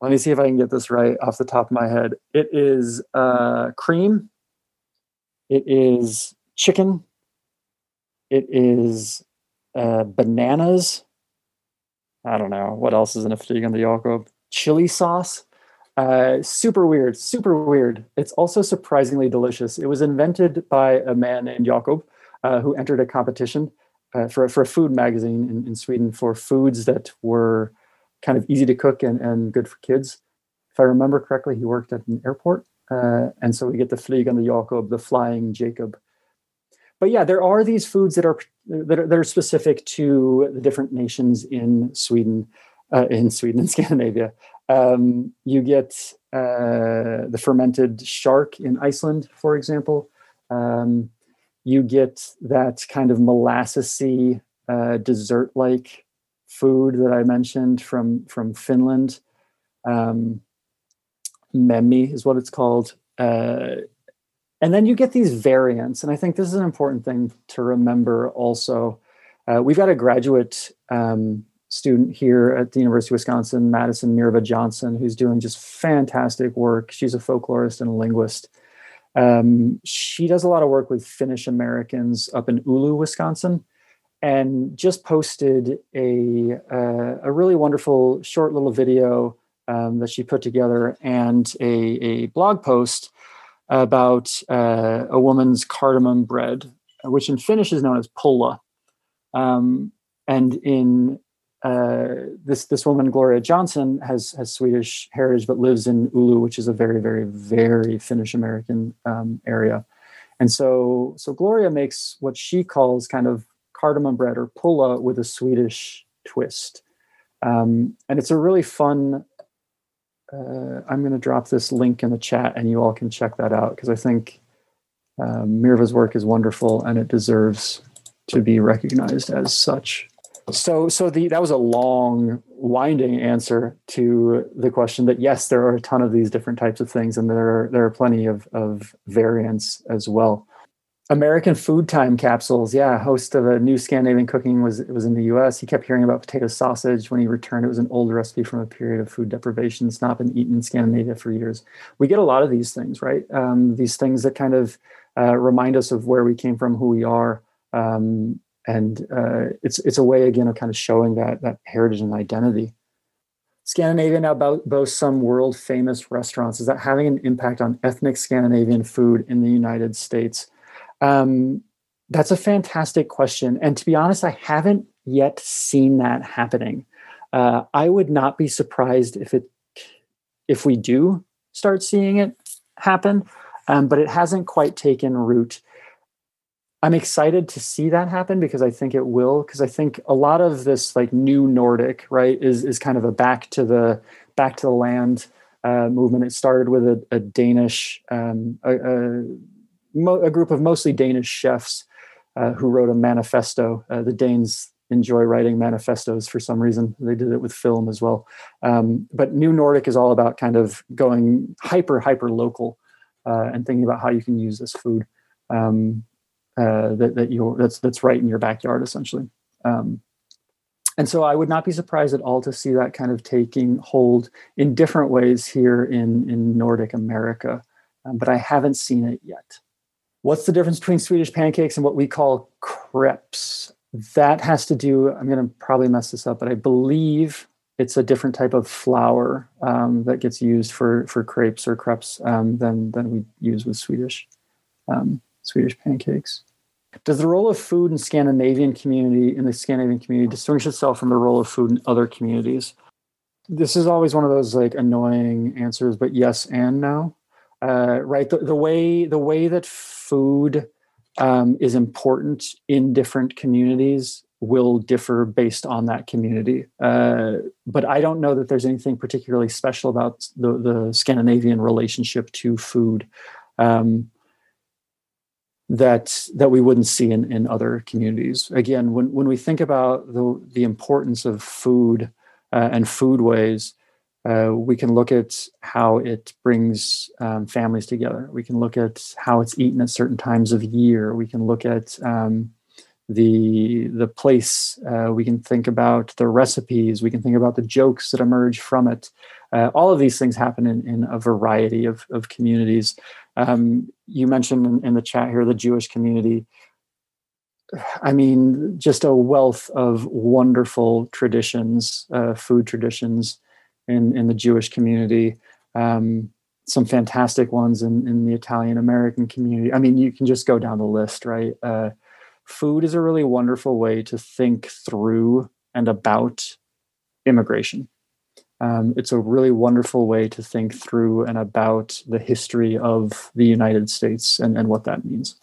let me see if I can get this right off the top of my head. It is uh, cream, it is chicken, it is uh, bananas. I don't know what else is in a Flygande Jakob. Chili sauce. Uh, super weird, super weird. It's also surprisingly delicious. It was invented by a man named Jakob, uh, who entered a competition uh, for, for a food magazine in, in Sweden for foods that were kind of easy to cook and, and good for kids. If I remember correctly, he worked at an airport. Uh, and so we get the Flygande Jakob, the flying Jacob. But yeah, there are these foods that are that are, that are specific to the different nations in Sweden, uh, in Sweden and Scandinavia. Um, you get uh, the fermented shark in Iceland, for example. Um, you get that kind of molassesy uh, dessert like food that I mentioned from from Finland. Um, Mämmi is what it's called. Uh, and then you get these variants, and I think this is an important thing to remember. Also, uh, we've got a graduate um, student here at the University of Wisconsin, Madison Mirva Johnson, who's doing just fantastic work. She's a folklorist and a linguist, um, she does a lot of work with Finnish Americans up in Oulu, Wisconsin, and just posted a uh, a really wonderful short little video um, that she put together and a, a blog post about uh, a woman's cardamom bread, which in Finnish is known as pulla. Um, and in uh, this this woman Gloria Johnson has has Swedish heritage, but lives in Oulu, which is a very very very Finnish American um, area, and so so Gloria makes what she calls kind of cardamom bread or pulla with a Swedish twist, um, and it's a really fun. Uh, I'm going to drop this link in the chat, and you all can check that out because I think um, Mirva's work is wonderful and it deserves to be recognized as such. So, so the that was a long, winding answer to the question that yes, there are a ton of these different types of things, and there are there are plenty of of variants as well. American food time capsules, yeah. Host of a new Scandinavian cooking was was in the U.S. He kept hearing about potato sausage when he returned. It was an old recipe from a period of food deprivation. It's not been eaten in Scandinavia for years. We get a lot of these things, right? Um, these things that kind of uh, remind us of where we came from, who we are, Um, and uh, it's it's a way again of kind of showing that that heritage and identity. Scandinavia now boasts some world famous restaurants. Is that having an impact on ethnic Scandinavian food in the United States? Um, that's a fantastic question. And to be honest, I haven't yet seen that happening. Uh, I would not be surprised if it if we do start seeing it happen, um, but it hasn't quite taken root. I'm excited to see that happen because I think it will. Because I think a lot of this like new Nordic right is is kind of a back to the back to the land uh, movement. It started with a, a Danish um, a, a, a, group of mostly Danish chefs uh, who wrote a manifesto. Uh, the Danes enjoy writing manifestos for some reason. They did it with film as well. Um, but New Nordic is all about kind of going hyper hyper local uh, and thinking about how you can use this food. Um, uh, that that you that's that's right in your backyard essentially. Um, and so I would not be surprised at all to see that kind of taking hold in different ways here in in Nordic America, um, but I haven't seen it yet. What's the difference between Swedish pancakes and what we call crepes? That has to do. I'm going to probably mess this up, but I believe it's a different type of flour um, that gets used for for crepes or crepes um, than than we use with Swedish um, Swedish pancakes. Does the role of food in Scandinavian community in the Scandinavian community distinguish itself from the role of food in other communities? This is always one of those like annoying answers, but yes and no. Uh, right, the, the way the way that food um, is important in different communities will differ based on that community. Uh, but I don't know that there's anything particularly special about the, the Scandinavian relationship to food. Um, that that we wouldn't see in, in other communities. Again, when, when we think about the, the importance of food uh, and foodways, uh, we can look at how it brings um, families together. We can look at how it's eaten at certain times of year. We can look at um, the the place. Uh, we can think about the recipes. We can think about the jokes that emerge from it. Uh, all of these things happen in, in a variety of, of communities. Um, you mentioned in, in, the chat here the Jewish community. I mean, just a wealth of wonderful traditions, uh, food traditions in, in the Jewish community. Um, some fantastic ones in, in the Italian American community. I mean, you can just go down the list, right? Food is a really wonderful way to think through and about immigration. Um, it's a really wonderful way to think through and about the history of the United States and, and what that means.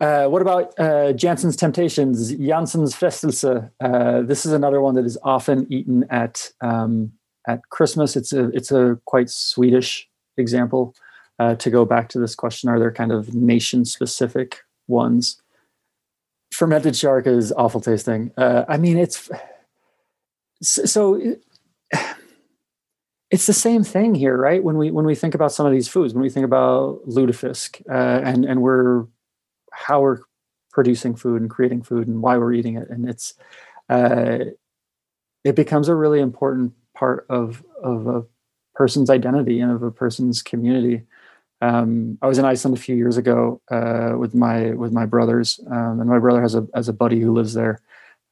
Uh, what about uh, Temptations, Jansson's Frestelse? Uh, this is another one that is often eaten at um, at Christmas. It's a it's a quite Swedish example. Uh, to go back to this question, are there kind of nation specific ones? Fermented shark is awful tasting. Uh, I mean, it's so it's the same thing here, right? When we when we think about some of these foods, when we think about lutefisk, uh, and and we're how we're producing food and creating food and why we're eating it, and it's uh, it becomes a really important part of of a person's identity and of a person's community. Um, I was in Iceland a few years ago uh, with my with my brothers, um, and my brother has a has a buddy who lives there.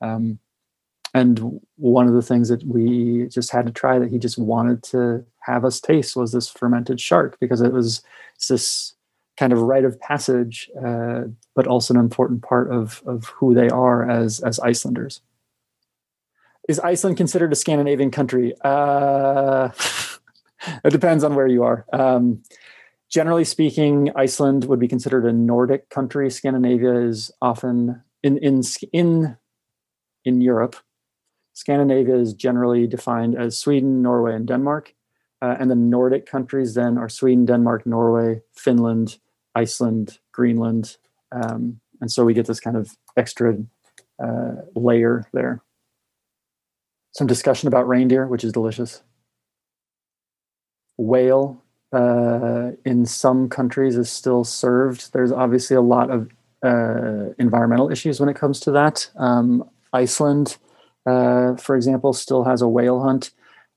Um, and one of the things that we just had to try that he just wanted to have us taste was this fermented shark because it was this kind of rite of passage, uh, but also an important part of of who they are as as Icelanders. Is Iceland considered a Scandinavian country? Uh, it depends on where you are. Um, generally speaking, Iceland would be considered a Nordic country. Scandinavia is often in in in in Europe Scandinavia is generally defined as Sweden, Norway, and Denmark. Uh, and the Nordic countries then are Sweden, Denmark, Norway, Finland, Iceland, Greenland. Um, and so we get this kind of extra uh, layer there. Some discussion about reindeer, which is delicious. Whale uh, in some countries is still served. There's obviously a lot of uh, environmental issues when it comes to that. Um, Iceland uh, for example, still has a whale hunt.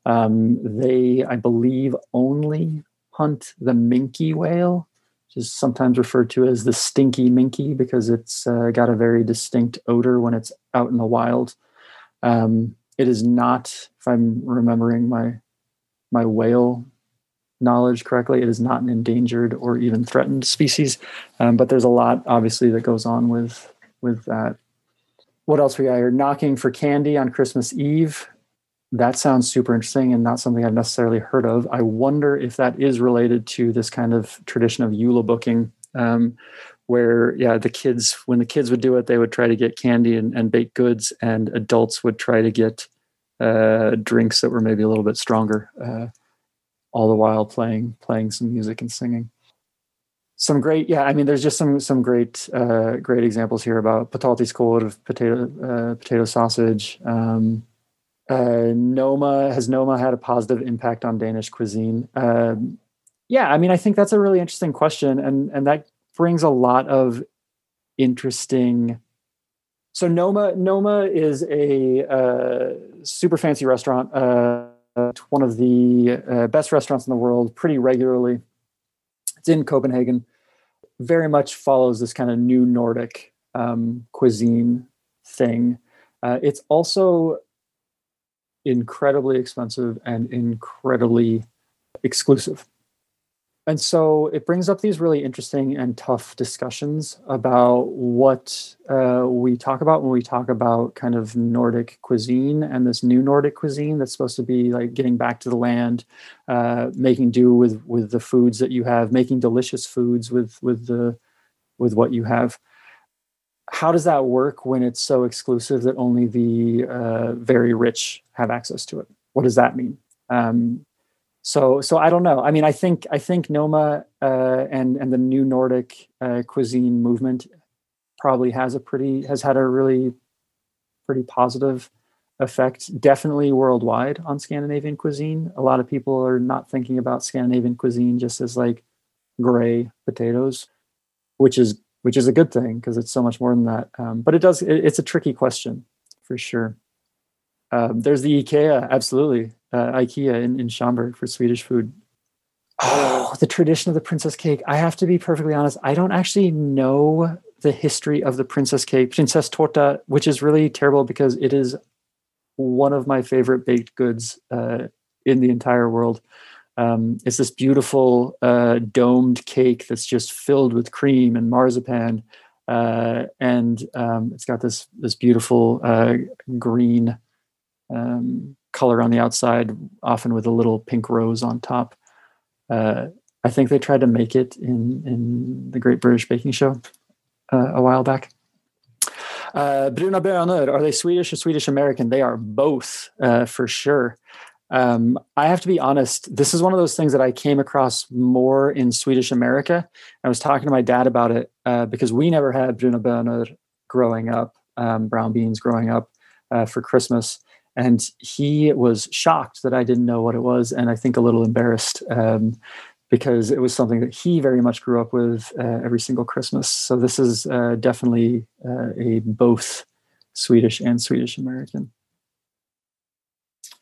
Um, they, I believe, only hunt the minke whale, which is sometimes referred to as the stinky minky because it's uh, got a very distinct odor when it's out in the wild. Um, it is not, if I'm remembering my my whale knowledge correctly, it is not an endangered or even threatened species. Um, but there's a lot, obviously, that goes on with with that. What else we got here? Knocking for candy on Christmas Eve. That sounds super interesting and not something I've necessarily heard of. I wonder if that is related to this kind of tradition of julebukking, um, where yeah, the kids when the kids would do it, they would try to get candy and, and baked goods, and adults would try to get uh, drinks that were maybe a little bit stronger, uh, all the while playing playing some music and singing. Some great, yeah. I mean, there's just some some great uh, great examples here about potatisskål of potato uh, potato sausage. Um, uh, Noma has Noma had a positive impact on Danish cuisine? Um, yeah, I mean, I think that's a really interesting question, and and that brings a lot of interesting so Noma Noma is a uh, super fancy restaurant. Uh, one of the uh, best restaurants in the world, pretty regularly. It's in Copenhagen. Very much follows this kind of new Nordic um, cuisine thing. Uh, it's also incredibly expensive and incredibly exclusive and so it brings up these really interesting and tough discussions about what uh, we talk about when we talk about kind of Nordic cuisine and this new Nordic cuisine that's supposed to be like getting back to the land, uh, making do with with the foods that you have, making delicious foods with with the with what you have. How does that work when it's so exclusive that only the uh, very rich have access to it? What does that mean? Um, so so I don't know. I mean, I think I think Noma uh, and and the new Nordic uh, cuisine movement probably has a pretty has had a really pretty positive effect, definitely worldwide on Scandinavian cuisine. A lot of people are not thinking about Scandinavian cuisine just as like gray potatoes, which is which is a good thing because it's so much more than that. Um, but it does it, it's a tricky question for sure. Um, there's the IKEA, absolutely uh, IKEA in, in Schaumburg for Swedish food. Oh, the tradition of the princess cake. I have to be perfectly honest. I don't actually know the history of the princess cake, princess torta, which is really terrible because it is one of my favorite baked goods uh, in the entire world. Um, it's this beautiful uh, domed cake that's just filled with cream and marzipan, uh, and um, it's got this this beautiful uh, green um, color on the outside, often with a little pink rose on top. Uh, I think they tried to make it in in the Great British Baking Show uh, a while back. Uh, Bruna are they Swedish or Swedish American? They are both uh, for sure. Um, I have to be honest, this is one of those things that I came across more in Swedish America. I was talking to my dad about it uh, because we never had Bruna bönor growing up, um, brown beans growing up uh, for Christmas and he was shocked that I didn't know what it was, and I think a little embarrassed um, because it was something that he very much grew up with uh, every single Christmas. So this is uh, definitely uh, a both Swedish and Swedish American.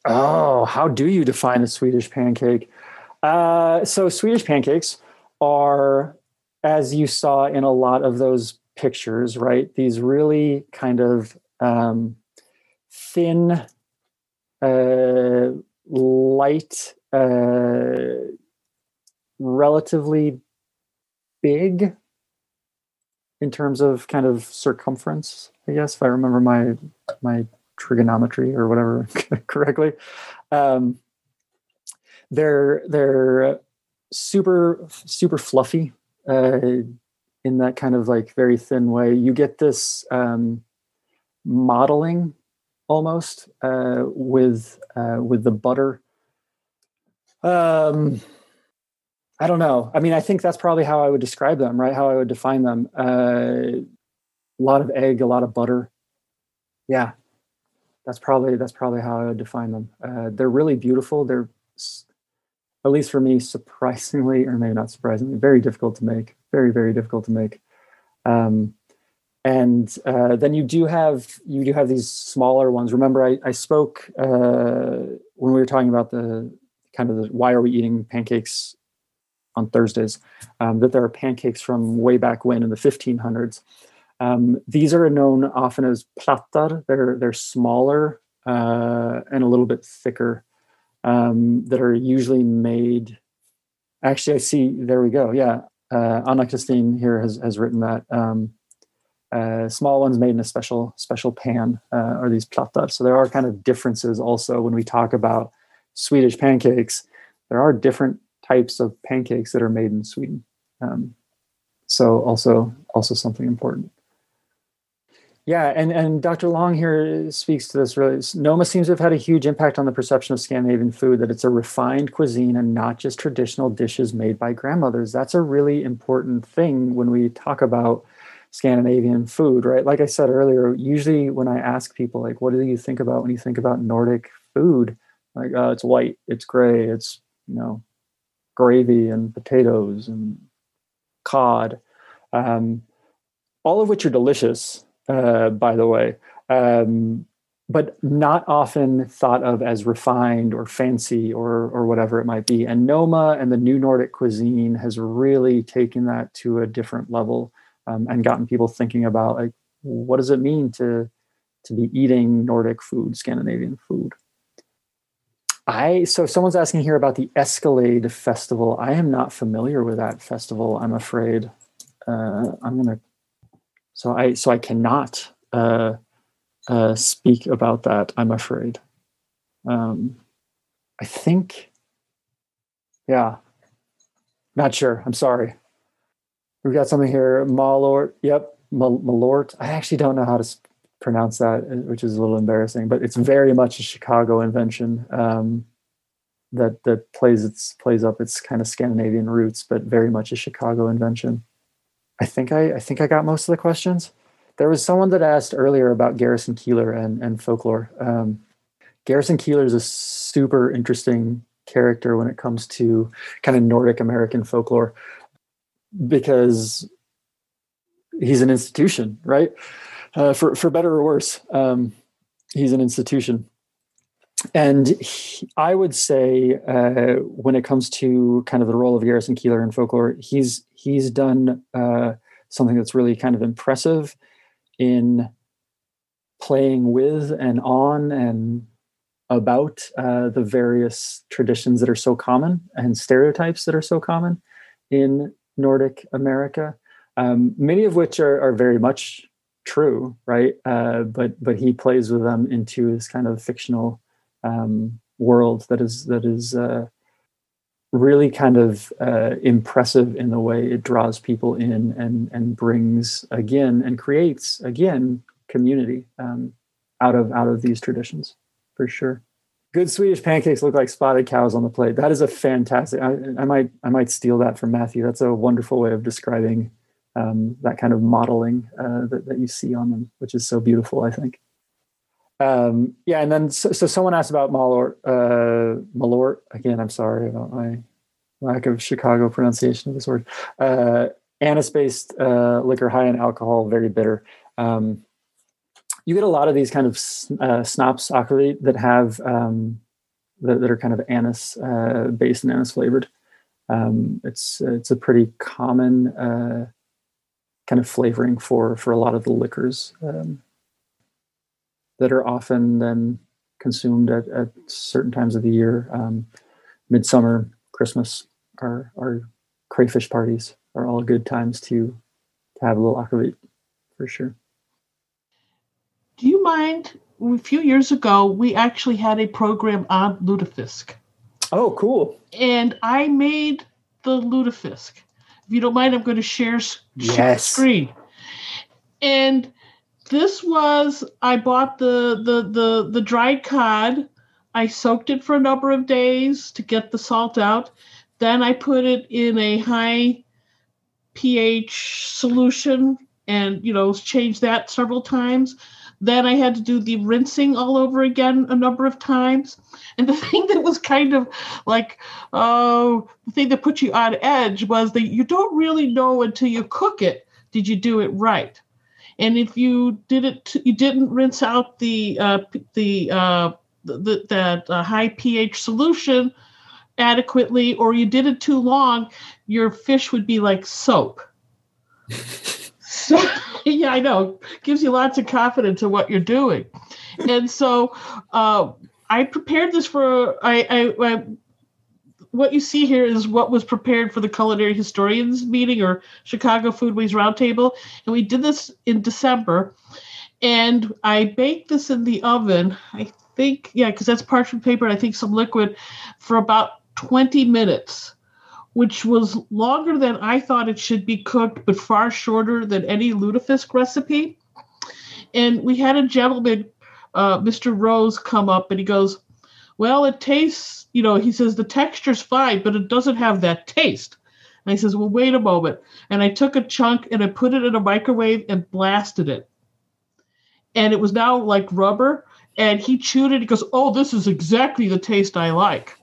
Oh, how do you define a Swedish pancake? Uh, so Swedish pancakes are, as you saw in a lot of those pictures, right? These really kind of um, thin uh, light, uh, relatively big in terms of kind of circumference. I guess if I remember my my trigonometry or whatever correctly. Um, they're they're super super fluffy uh, in that kind of like very thin way. You get this um, modeling almost uh, with uh, with the butter. Um, I don't know. I mean, I think that's probably how I would describe them, right? How I would define them. Uh, a lot of egg, a lot of butter. Yeah, that's probably that's probably how I would define them. Uh, they're really beautiful. They're at least for me, surprisingly, or maybe not surprisingly, very difficult to make. Very very difficult to make. Um, and uh, then you do have you do have these smaller ones. Remember, I, I spoke uh, when we were talking about the kind of the why are we eating pancakes on Thursdays, um, that there are pancakes from way back when in the 1500s. Um, these are known often as plattar. They're they're smaller uh, and a little bit thicker. Um, that are usually made. Actually, I see. There we go. Yeah, uh, Anna Christine here has has written that. Uh, small ones made in a special special pan uh, are these plattar. So there are kind of differences also when we talk about Swedish pancakes. There are different types of pancakes that are made in Sweden. Um, so also also something important. Yeah, and, and Dr. Long here speaks to this really. Noma seems to have had a huge impact on the perception of Scandinavian food, that it's a refined cuisine and not just traditional dishes made by grandmothers. That's a really important thing when we talk about Scandinavian food, right? Like I said earlier, usually when I ask people, like, what do you think about when you think about Nordic food? Like, uh, it's white, it's gray, it's, you know, gravy and potatoes and cod, um, all of which are delicious, uh, by the way, um, but not often thought of as refined or fancy or or whatever it might be. And Noma and the New Nordic cuisine has really taken that to a different level um, and gotten people thinking about like what does it mean to to be eating Nordic food, Scandinavian food. I so someone's asking here about the Escalade Festival. I am not familiar with that festival. I'm afraid. Uh, I'm gonna. So I so I cannot uh, uh, speak about that. I'm afraid. Um, I think. Yeah. Not sure. I'm sorry. We've got something here. Malort. Yep. Malort. I actually don't know how to pronounce that, uh, which is a little embarrassing, but it's very much a Chicago invention um, that that plays its plays up its kind of Scandinavian roots, but very much a Chicago invention. I think I I think I got most of the questions. There was someone that asked earlier about Garrison Keillor and and folklore. Um, Garrison Keillor is a super interesting character when it comes to kind of Nordic American folklore because he's an institution, right? Uh, for for better or worse, um, he's an institution. And he, I would say, uh, when it comes to kind of the role of Garrison Keillor in folklore, he's he's done uh, something that's really kind of impressive in playing with and on and about uh, the various traditions that are so common and stereotypes that are so common in Nordic America, um, many of which are, are very much true, right? Uh, but but he plays with them into this kind of fictional um, world that is that is uh, really kind of uh, impressive in the way it draws people in and and brings again and creates again community um, out of out of these traditions for sure good Swedish pancakes look like spotted cows on the plate. That is a fantastic. I, I might I might steal that from Matthew. That's a wonderful way of describing um, that kind of modeling uh, that, that you see on them, which is so beautiful. I think. Um, yeah, and then so, so someone asked about Malort. Uh, Malort again. I'm sorry about my lack of Chicago pronunciation of this word. Uh, anise-based uh, liquor, high in alcohol, very bitter. Um, you get a lot of these kind of uh, akvavit that have um, that, that, are kind of anise uh, based and anise flavored. Um, it's it's a pretty common uh, kind of flavoring for for a lot of the liquors um, that are often then consumed at, at certain times of the year. Um, midsummer, Christmas, our our crayfish parties are all good times to to have a little akvavit for sure do you mind? A few years ago, we actually had a program on lutefisk. Oh, cool! And I made the lutefisk. If you don't mind, I'm going to share, yes. screen. And this was I bought the the the the dried cod. I soaked it for a number of days to get the salt out. Then I put it in a high pH solution and you know changed that several times then I had to do the rinsing all over again a number of times. And the thing that was kind of like, oh, the thing that put you on edge was that you don't really know until you cook it, did you do it right? And if you did it, you didn't rinse out the uh, the, uh, the that uh, high pH solution, adequately or you did it too long, your fish would be like soap. so, yeah, I know. Gives you lots of confidence in what you're doing. And so uh, I prepared this for, I, I, I what you see here is what was prepared for the culinary historians meeting or Chicago Foodways Roundtable, and we did this in December. And I baked this in the oven. I think, yeah, because that's parchment paper. and I think some liquid for about 20 minutes, which was longer than I thought it should be cooked, but far shorter than any lutefisk recipe. And we had a gentleman, uh, Mr. Rose, come up and he goes, Well, it tastes you know, he says the texture's fine, but it doesn't have that taste. And I says, well, wait a moment. And I took a chunk and I put it in a microwave and blasted it. And it was now like rubber. And he chewed it. He goes, oh, this is exactly the taste I like.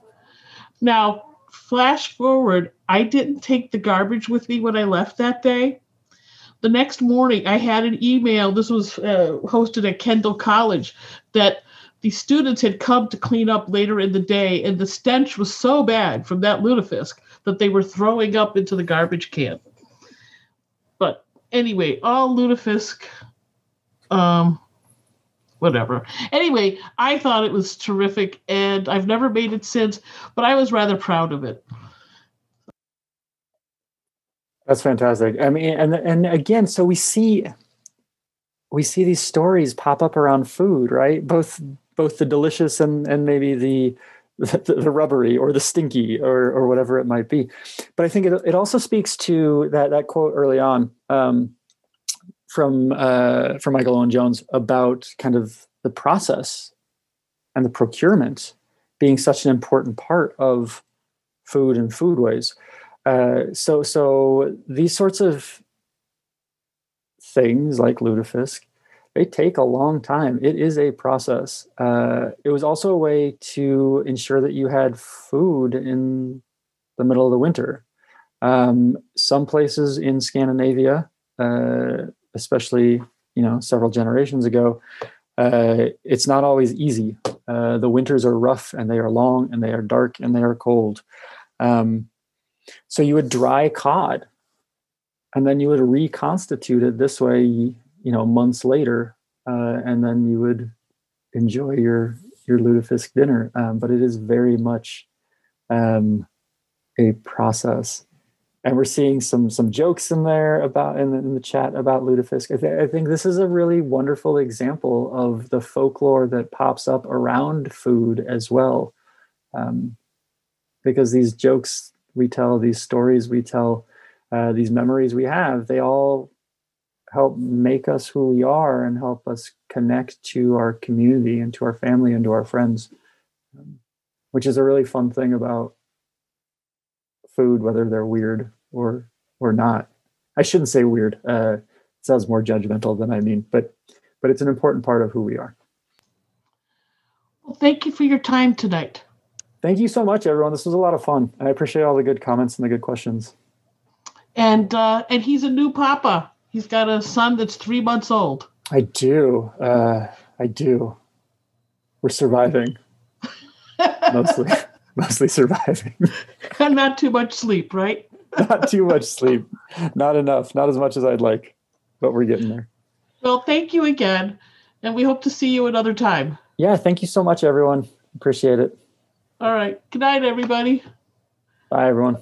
Now, flash forward, I didn't take the garbage with me when I left that day. The next morning, I had an email. This was uh, hosted at Kendall College that the students had come to clean up later in the day, and the stench was so bad from that lutefisk that they were throwing up into the garbage can. But anyway, all lutefisk, um, whatever. Anyway, I thought it was terrific, and I've never made it since, but I was rather proud of it. That's fantastic. I mean, and and again, so we see we see these stories pop up around food, right? Both both the delicious and and maybe the the, the rubbery or the stinky or or whatever it might be. But I think it it also speaks to that that quote early on um, from uh, from Michael Owen Jones about kind of the process and the procurement being such an important part of food and foodways. Uh, so so these sorts of things like lutefisk they take a long time. It is a process. Uh, it was also a way to ensure that you had food in the middle of the winter. Um, some places in Scandinavia, uh, especially you know several generations ago, uh, it's not always easy. Uh, the winters are rough and they are long and they are dark and they are cold. Um, so you would dry cod, and then you would reconstitute it this way you know months later uh, and then you would enjoy your your lutefisk dinner um, but it is very much um, a process and we're seeing some some jokes in there about in the, in the chat about lutefisk I, th- I think this is a really wonderful example of the folklore that pops up around food as well. Um, because these jokes we tell these stories we tell uh, these memories we have they all help make us who we are and help us connect to our community and to our family and to our friends. Um, which is a really fun thing about food whether they're weird or or not. I shouldn't say weird. Uh it sounds more judgmental than i mean but but it's an important part of who we are. Well thank you for your time tonight. Thank you so much everyone. This was a lot of fun. I appreciate all the good comments and the good questions. And uh and he's a new papa. He's got a son that's three months old. I do. Uh, I do. We're surviving. mostly, mostly surviving. and not too much sleep, right? not too much sleep. Not enough. Not as much as I'd like, but we're getting there. Well, thank you again, and we hope to see you another time. Yeah, thank you so much, everyone. Appreciate it. All right. Good night, everybody. Bye, everyone.